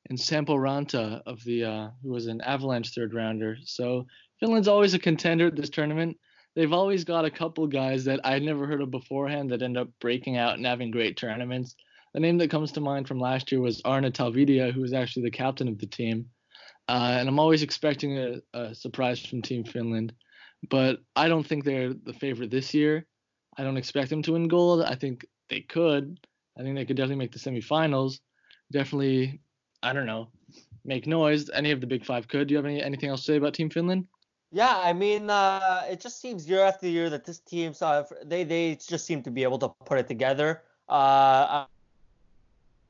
and Sampo Ranta of the uh, who was an Avalanche third rounder. So Finland's always a contender at this tournament. They've always got a couple guys that I'd never heard of beforehand that end up breaking out and having great tournaments. The name that comes to mind from last year was Aarne Talvitie, who was actually the captain of the team. Uh, and I'm always expecting a, a surprise from Team Finland, but I don't think they're the favorite this year. I don't expect them to win gold. I think they could. I think they could definitely make the semifinals. Definitely I don't know, make noise. Any of the big five could. Do you have any anything else to say about Team Finland? Yeah, I mean, uh, it just seems year after year that this team saw they they just seem to be able to put it together. Uh,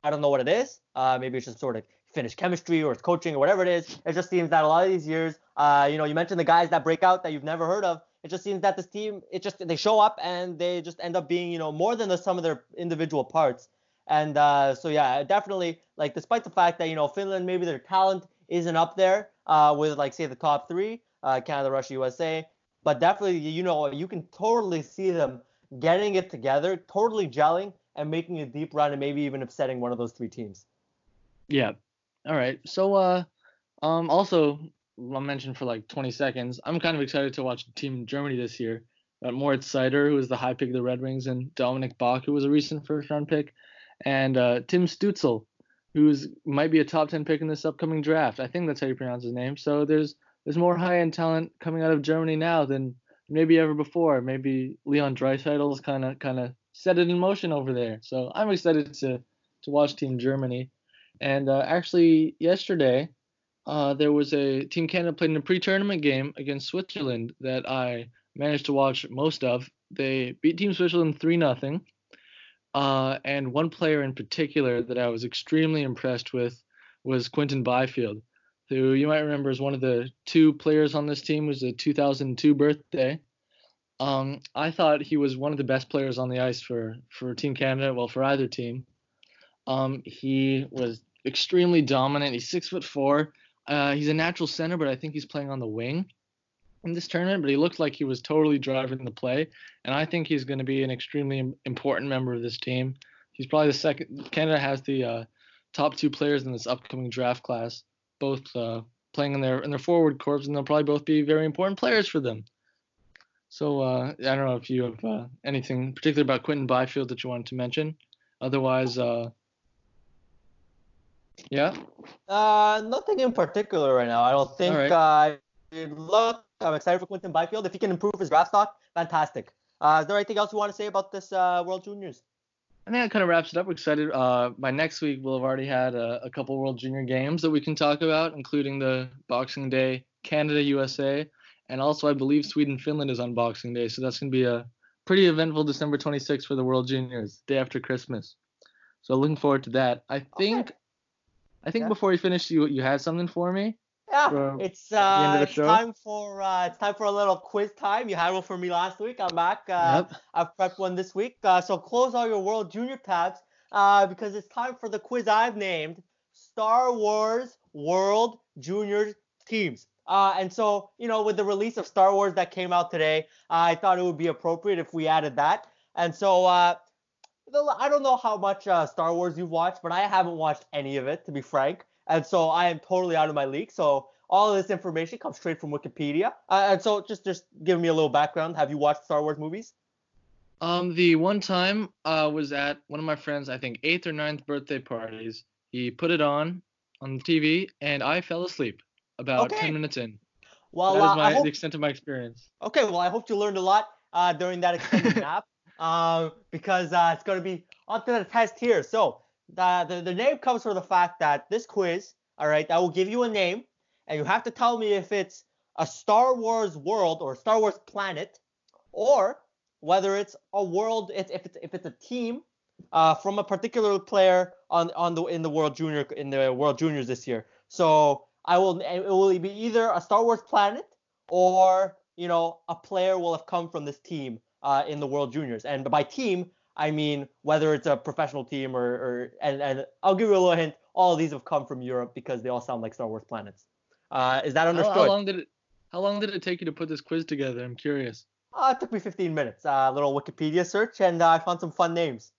I, don't know what it is. Uh, maybe it's just sort of Finnish chemistry or it's coaching or whatever it is. It just seems that a lot of these years, uh, you know, you mentioned the guys that break out that you've never heard of. It just seems that this team, it just they show up and they just end up being, you know, more than the sum of their individual parts. And uh, so yeah, definitely like despite the fact that you know Finland maybe their talent isn't up there uh, with like say the top three, uh, Canada, Russia, USA, but definitely you know you can totally see them getting it together, totally gelling and making a deep run and maybe even upsetting one of those three teams. Yeah. All right. So uh, um, also I'll mention for like 20 seconds, I'm kind of excited to watch Team Germany this year. Got Moritz Seider, who was the high pick of the Red Wings, and Dominik Bokk, who was a recent first round pick and uh, Tim Stützle, who's might be a top 10 pick in this upcoming draft. I think that's how you pronounce his name. So there's there's more high-end talent coming out of Germany now than maybe ever before. Maybe Leon Draisaitl's kind of kind of set it in motion over there. So I'm excited to to watch Team Germany. And uh, actually, yesterday uh, there was a Team Canada played in a pre-tournament game against Switzerland that I managed to watch most of. They beat Team Switzerland three nothing. Uh, and one player in particular that I was extremely impressed with was Quinton Byfield, who you might remember is one of the two players on this team. Was a 2002 birthday. Um, I thought he was one of the best players on the ice for for Team Canada. Well, for either team. Um, he was extremely dominant. He's six foot four. Uh, he's a natural center, but I think he's playing on the wing in this tournament, but he looked like he was totally driving the play, and I think he's going to be an extremely important member of this team. He's probably the second. Canada has the uh, top two players in this upcoming draft class, both uh, playing in their in their forward corps, and they'll probably both be very important players for them. So uh, I don't know if you have uh, anything particular about Quinton Byfield that you wanted to mention. Otherwise, uh, yeah. Uh, nothing in particular right now. I don't think. Right. Uh, look I'm excited for Quinton Byfield. If he can improve his draft stock, fantastic. Uh, is there anything else you want to say about this uh, World Juniors? I think that kind of wraps it up. We're excited. Uh, by next week, we'll have already had a, a, couple World Junior games that we can talk about, including the Boxing Day Canada USA, and also I believe Sweden Finland is on Boxing Day, so that's going to be a pretty eventful December 26th for the World Juniors, day after Christmas. So looking forward to that. I think, okay. I think yeah. before we finish, you you had something for me. Yeah, it's uh, it's time for uh, it's time for a little quiz time. You had one for me last week. I'm back. Uh, yep. I've prepped one this week. Uh, so close all your World Junior tabs uh, because it's time for the quiz I've named Star Wars World Junior Teams. Uh, and so, you know, with the release of Star Wars that came out today, I thought it would be appropriate if we added that. And so, uh, I don't know how much uh, Star Wars you've watched, but I haven't watched any of it, to be frank. And so I am totally out of my league. So all of this information comes straight from Wikipedia. Uh, and so just just give me a little background. Have you watched Star Wars movies? Um, the one time I was at one of my friends, I think eighth or ninth birthday parties. He put it on on the TV, and I fell asleep about Okay. ten minutes in. Well, that uh, is my hope the extent of my experience. Okay, well, I hope you learned a lot uh, during that extended nap, um, because uh, it's going to be onto the test here. So the, the the name comes from the fact that this quiz, all right, I will give you a name, and you have to tell me if it's a Star Wars world or Star Wars planet, or whether it's a world, if if it's if it's a team uh, from a particular player on on the in the World Junior in the World Juniors this year. So I will it will be either a Star Wars planet or you know a player will have come from this team uh, in the World Juniors. And by team, I mean whether it's a professional team or, or and and I'll give you a little hint. All of these have come from Europe because they all sound like Star Wars planets. Uh, is that How, understood? how long did it? How long did it take you to put this quiz together? I'm curious. Uh, it took me 15 minutes. A little Wikipedia search, and uh, I found some fun names.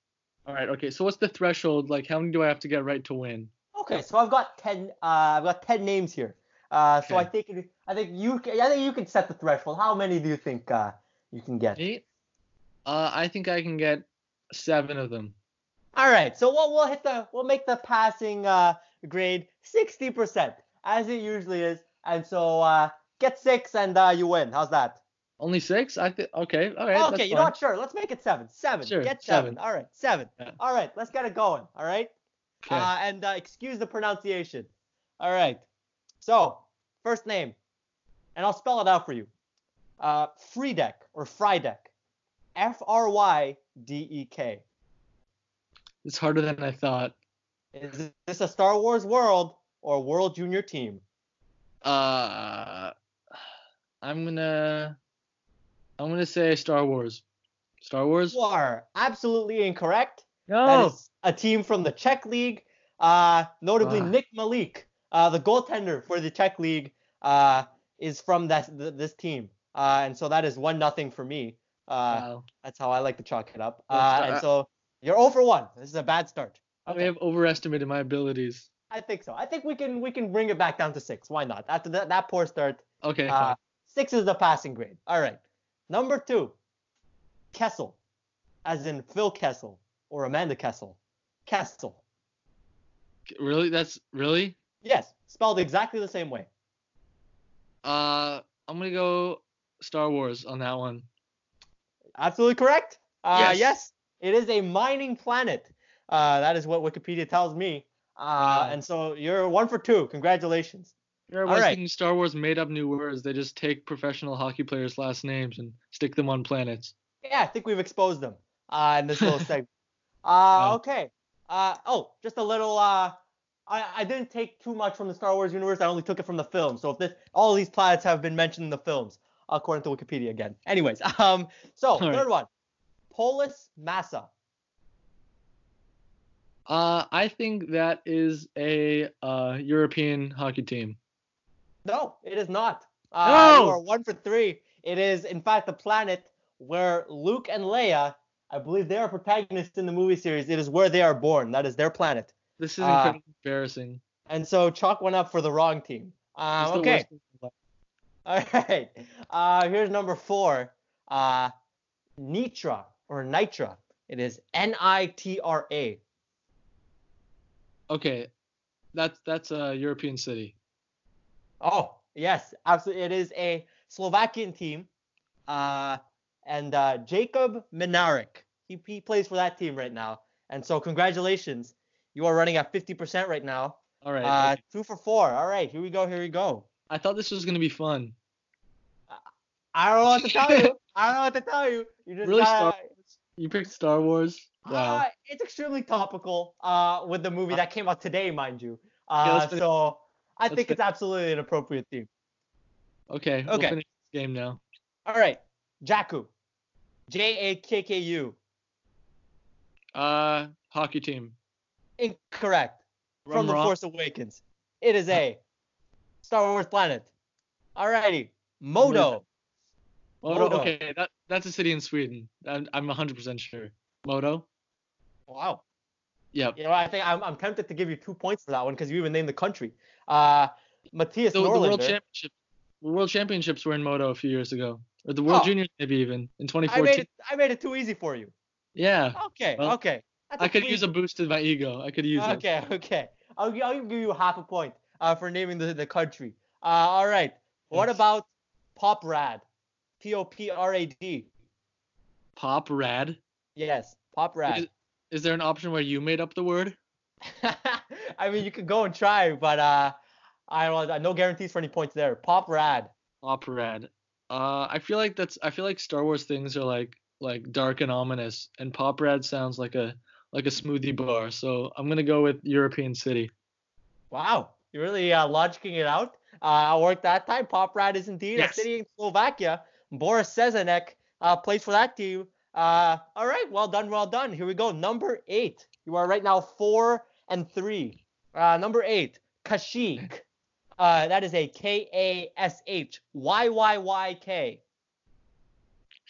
All right. Okay. So what's the threshold? Like, how many do I have to get right to win? Okay, so I've got 10. Uh, I've got 10 names here. Uh, so I think I think you can, I think you can set the threshold. How many do you think uh, you can get? Eight. Uh, I think I can get seven of them. All right, so we'll we'll hit the we'll make the passing uh, grade 60% as it usually is, and so uh, get six and uh, you win. How's that? Only six? I think. Okay. All right. okay, that's you know fine. what? Sure, let's make it seven. Seven. Sure, get seven. seven. All right, seven. Yeah. All right, let's get it going. All right. Okay. Uh, and uh, excuse the pronunciation. All right. So, first name, and I'll spell it out for you. Uh, Frydek or Frydek. F R Y D E K. it's harder than I thought. Is this a Star Wars world or World Junior team? Uh, I'm gonna. I'm gonna say Star Wars. Star Wars. You are absolutely incorrect. That No. is a team from the Czech League, uh, notably Ah. Nick Malik, uh, the goaltender for the Czech League, uh, is from that th- this team, uh, and so that is one nothing for me. Uh, Wow. That's how I like to chalk it up. Uh, and so you're 0 for one. This is a bad start. I may have overestimated my abilities. I think so. I think we can we can bring it back down to six. Why not? After that, that poor start, Okay. uh, six is the passing grade. All right. Number two, Kessel, as in Phil Kessel or Amanda Kessel. Kessel. Really? That's really? Yes, spelled exactly the same way. Uh, I'm gonna go Star Wars on that one. Absolutely correct. Uh, Yes. yes. it is a mining planet. Uh, that is what Wikipedia tells me. Uh, Wow. and so you're one for two. Congratulations. I All right. Star Wars made up new words. They just take professional hockey players' last names and stick them on planets. Yeah, I think we've exposed them uh, in this little segment. Uh, Wow. okay. Uh, oh, just a little. Uh, I, I didn't take too much from the Star Wars universe. I only took it from the film. So if this, all these planets have been mentioned in the films, according to Wikipedia again. Anyways, um, so All right. third one, Polis Massa. Uh, I think that is a uh, European hockey team. No, it is not. Uh, You are one for three. It is, in fact, the planet where Luke and Leia, I believe they are protagonists in the movie series. It is where they are born. That is their planet. This is Uh, embarrassing. And so chalk one up for the wrong team. Um, the okay. worst thing in life. All right. Uh, here's number four. Uh, Nitra or Nitra. It is N-I-T-R-A. Okay, that's that's a European city. Oh, yes, absolutely. It is a Slovakian team. Uh, and uh, Jacob Minarik. He, he plays for that team right now. And so congratulations. You are running at 50% right now. All right. Uh, okay. two for four. All right, here we go. Here we go. I thought this was gonna be fun. I don't know what to tell you. I don't know what to tell you. You just Really, gotta, You picked Star Wars. Wow. Uh, it's extremely topical uh, with the movie Uh, that came out today, mind you. Uh, let's so I think it's absolutely an appropriate theme. okay. We'll okay. finish this game now. All right, Jakku, J A K K U. Uh, hockey team. Incorrect. Rum From The Force Awakens. It is a Star Wars planet. Alrighty, Moto. Moto. Modo. Okay, that that's a city in Sweden. I'm I'm 100% sure. Moto. Wow. Yep. You know, I think I'm, I'm tempted to give you two points for that one because you even named the country. Uh, Mattias The, the World Norlinder. Championship, the World Championships were in Moto a few years ago, or the World Oh. Juniors maybe even in I 2014. made it. I made it too easy for you. Yeah, Okay. Well, okay. That's I a could tweak. use a boost to my ego. I could use it. Okay. Okay. I'll, I'll give you half a point uh, for naming the, the country. Uh, all right. What Yes. about Pop Rad? P O P R A D. Pop rad. Yes. Pop Rad. Is, is there an option where you made up the word? I mean, you could go and try, but uh, I don't. know. No guarantees for any points there. Pop Rad. Pop rad. Uh, I feel like that's. I feel like Star Wars things are like like dark and ominous, and pop rad sounds like a like a smoothie bar. So I'm gonna go with European city. Wow, you're really uh, logicking it out. Uh, I worked that time. Poprad is indeed Yes. a city in Slovakia. Boris Sezenek uh, plays for that team. Uh, all right, well done, well done. Here we go. Number eight. You are right now four and three. Uh, number eight, Kashyyyk. Uh, that is a K A S H Y Y Y K.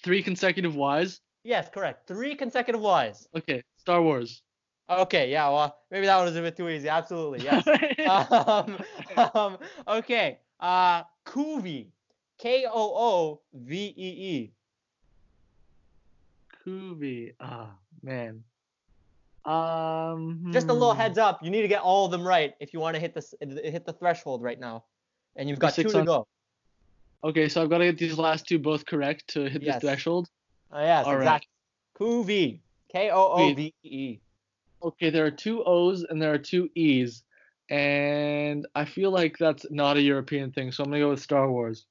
Three consecutive Ys. Yes, correct. Three consecutive Ys. Okay, Star Wars. Okay, yeah, well, maybe that one was a bit too easy. Absolutely, yes. um, um, okay. Uh, Koovee. K O O V E E. Ah, man. Um. Just a little hmm. heads up. You need to get all of them right if you want to hit the hit the threshold right now. And you've got two to on- go. Okay, so I've got to get these last two both correct to hit Yes. the threshold. Oh, yes, All right. exactly. Koovee. K O O V E E. Okay, there are two O's and there are two E's, and I feel like that's not a European thing, so I'm gonna go with Star Wars.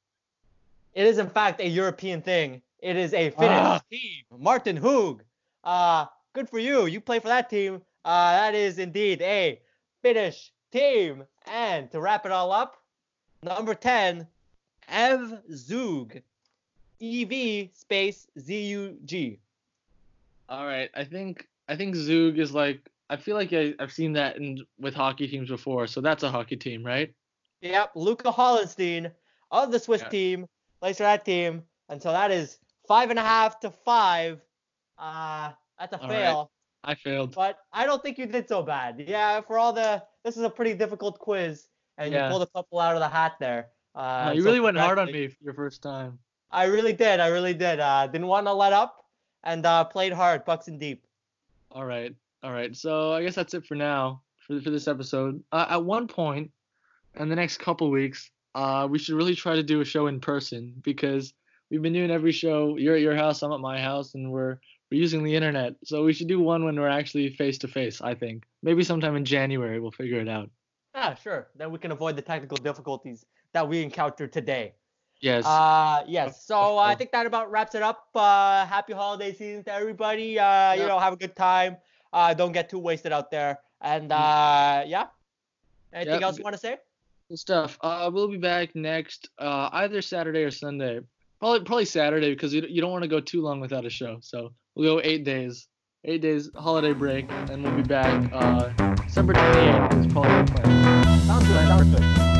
It is in fact a European thing. It is a Finnish Ah. team. Martin Hoog. Uh, good for you. You play for that team. Uh, that is indeed a Finnish team. And to wrap it all up, number 10, EV Zug. EV space Z U G. All right, I think I think Zug is like I feel like I, I've seen that in with hockey teams before, so that's a hockey team, right? Yep, Luca Hollenstein of the Swiss Yeah. team plays for that team. And so that is five and a half to five. Uh, that's a All right. fail. I failed. but I don't think you did so bad. Yeah, for all the this is a pretty difficult quiz, and Yeah. you pulled a couple out of the hat there. Uh, No, you so really went hard on me for your first time. I really did. I really did. Uh, didn't want to let up, and uh, played hard, bucks and deep. All right, all right. So I guess that's it for now for for this episode. Uh, at one point, in the next couple weeks, uh, we should really try to do a show in person because we've been doing every show. You're at your house, I'm at my house, and we're we're using the internet. So we should do one when we're actually face to face. I think maybe sometime in January we'll figure it out. Ah, sure. Then we can avoid the technical difficulties that we encountered today. Yes. Uh, yes. So I think that about wraps it up. Uh, happy holiday season to everybody. Uh, you know, have a good time. Uh, don't get too wasted out there. And uh, yeah. Anything Yep. else you want to say? Good stuff. Uh, we'll be back next uh, either Saturday or Sunday. Probably probably Saturday because you, you don't want to go too long without a show. So we'll go eight days, eight days holiday break, and we'll be back uh, December 28th is probably the plan. Sounds good. Sounds good.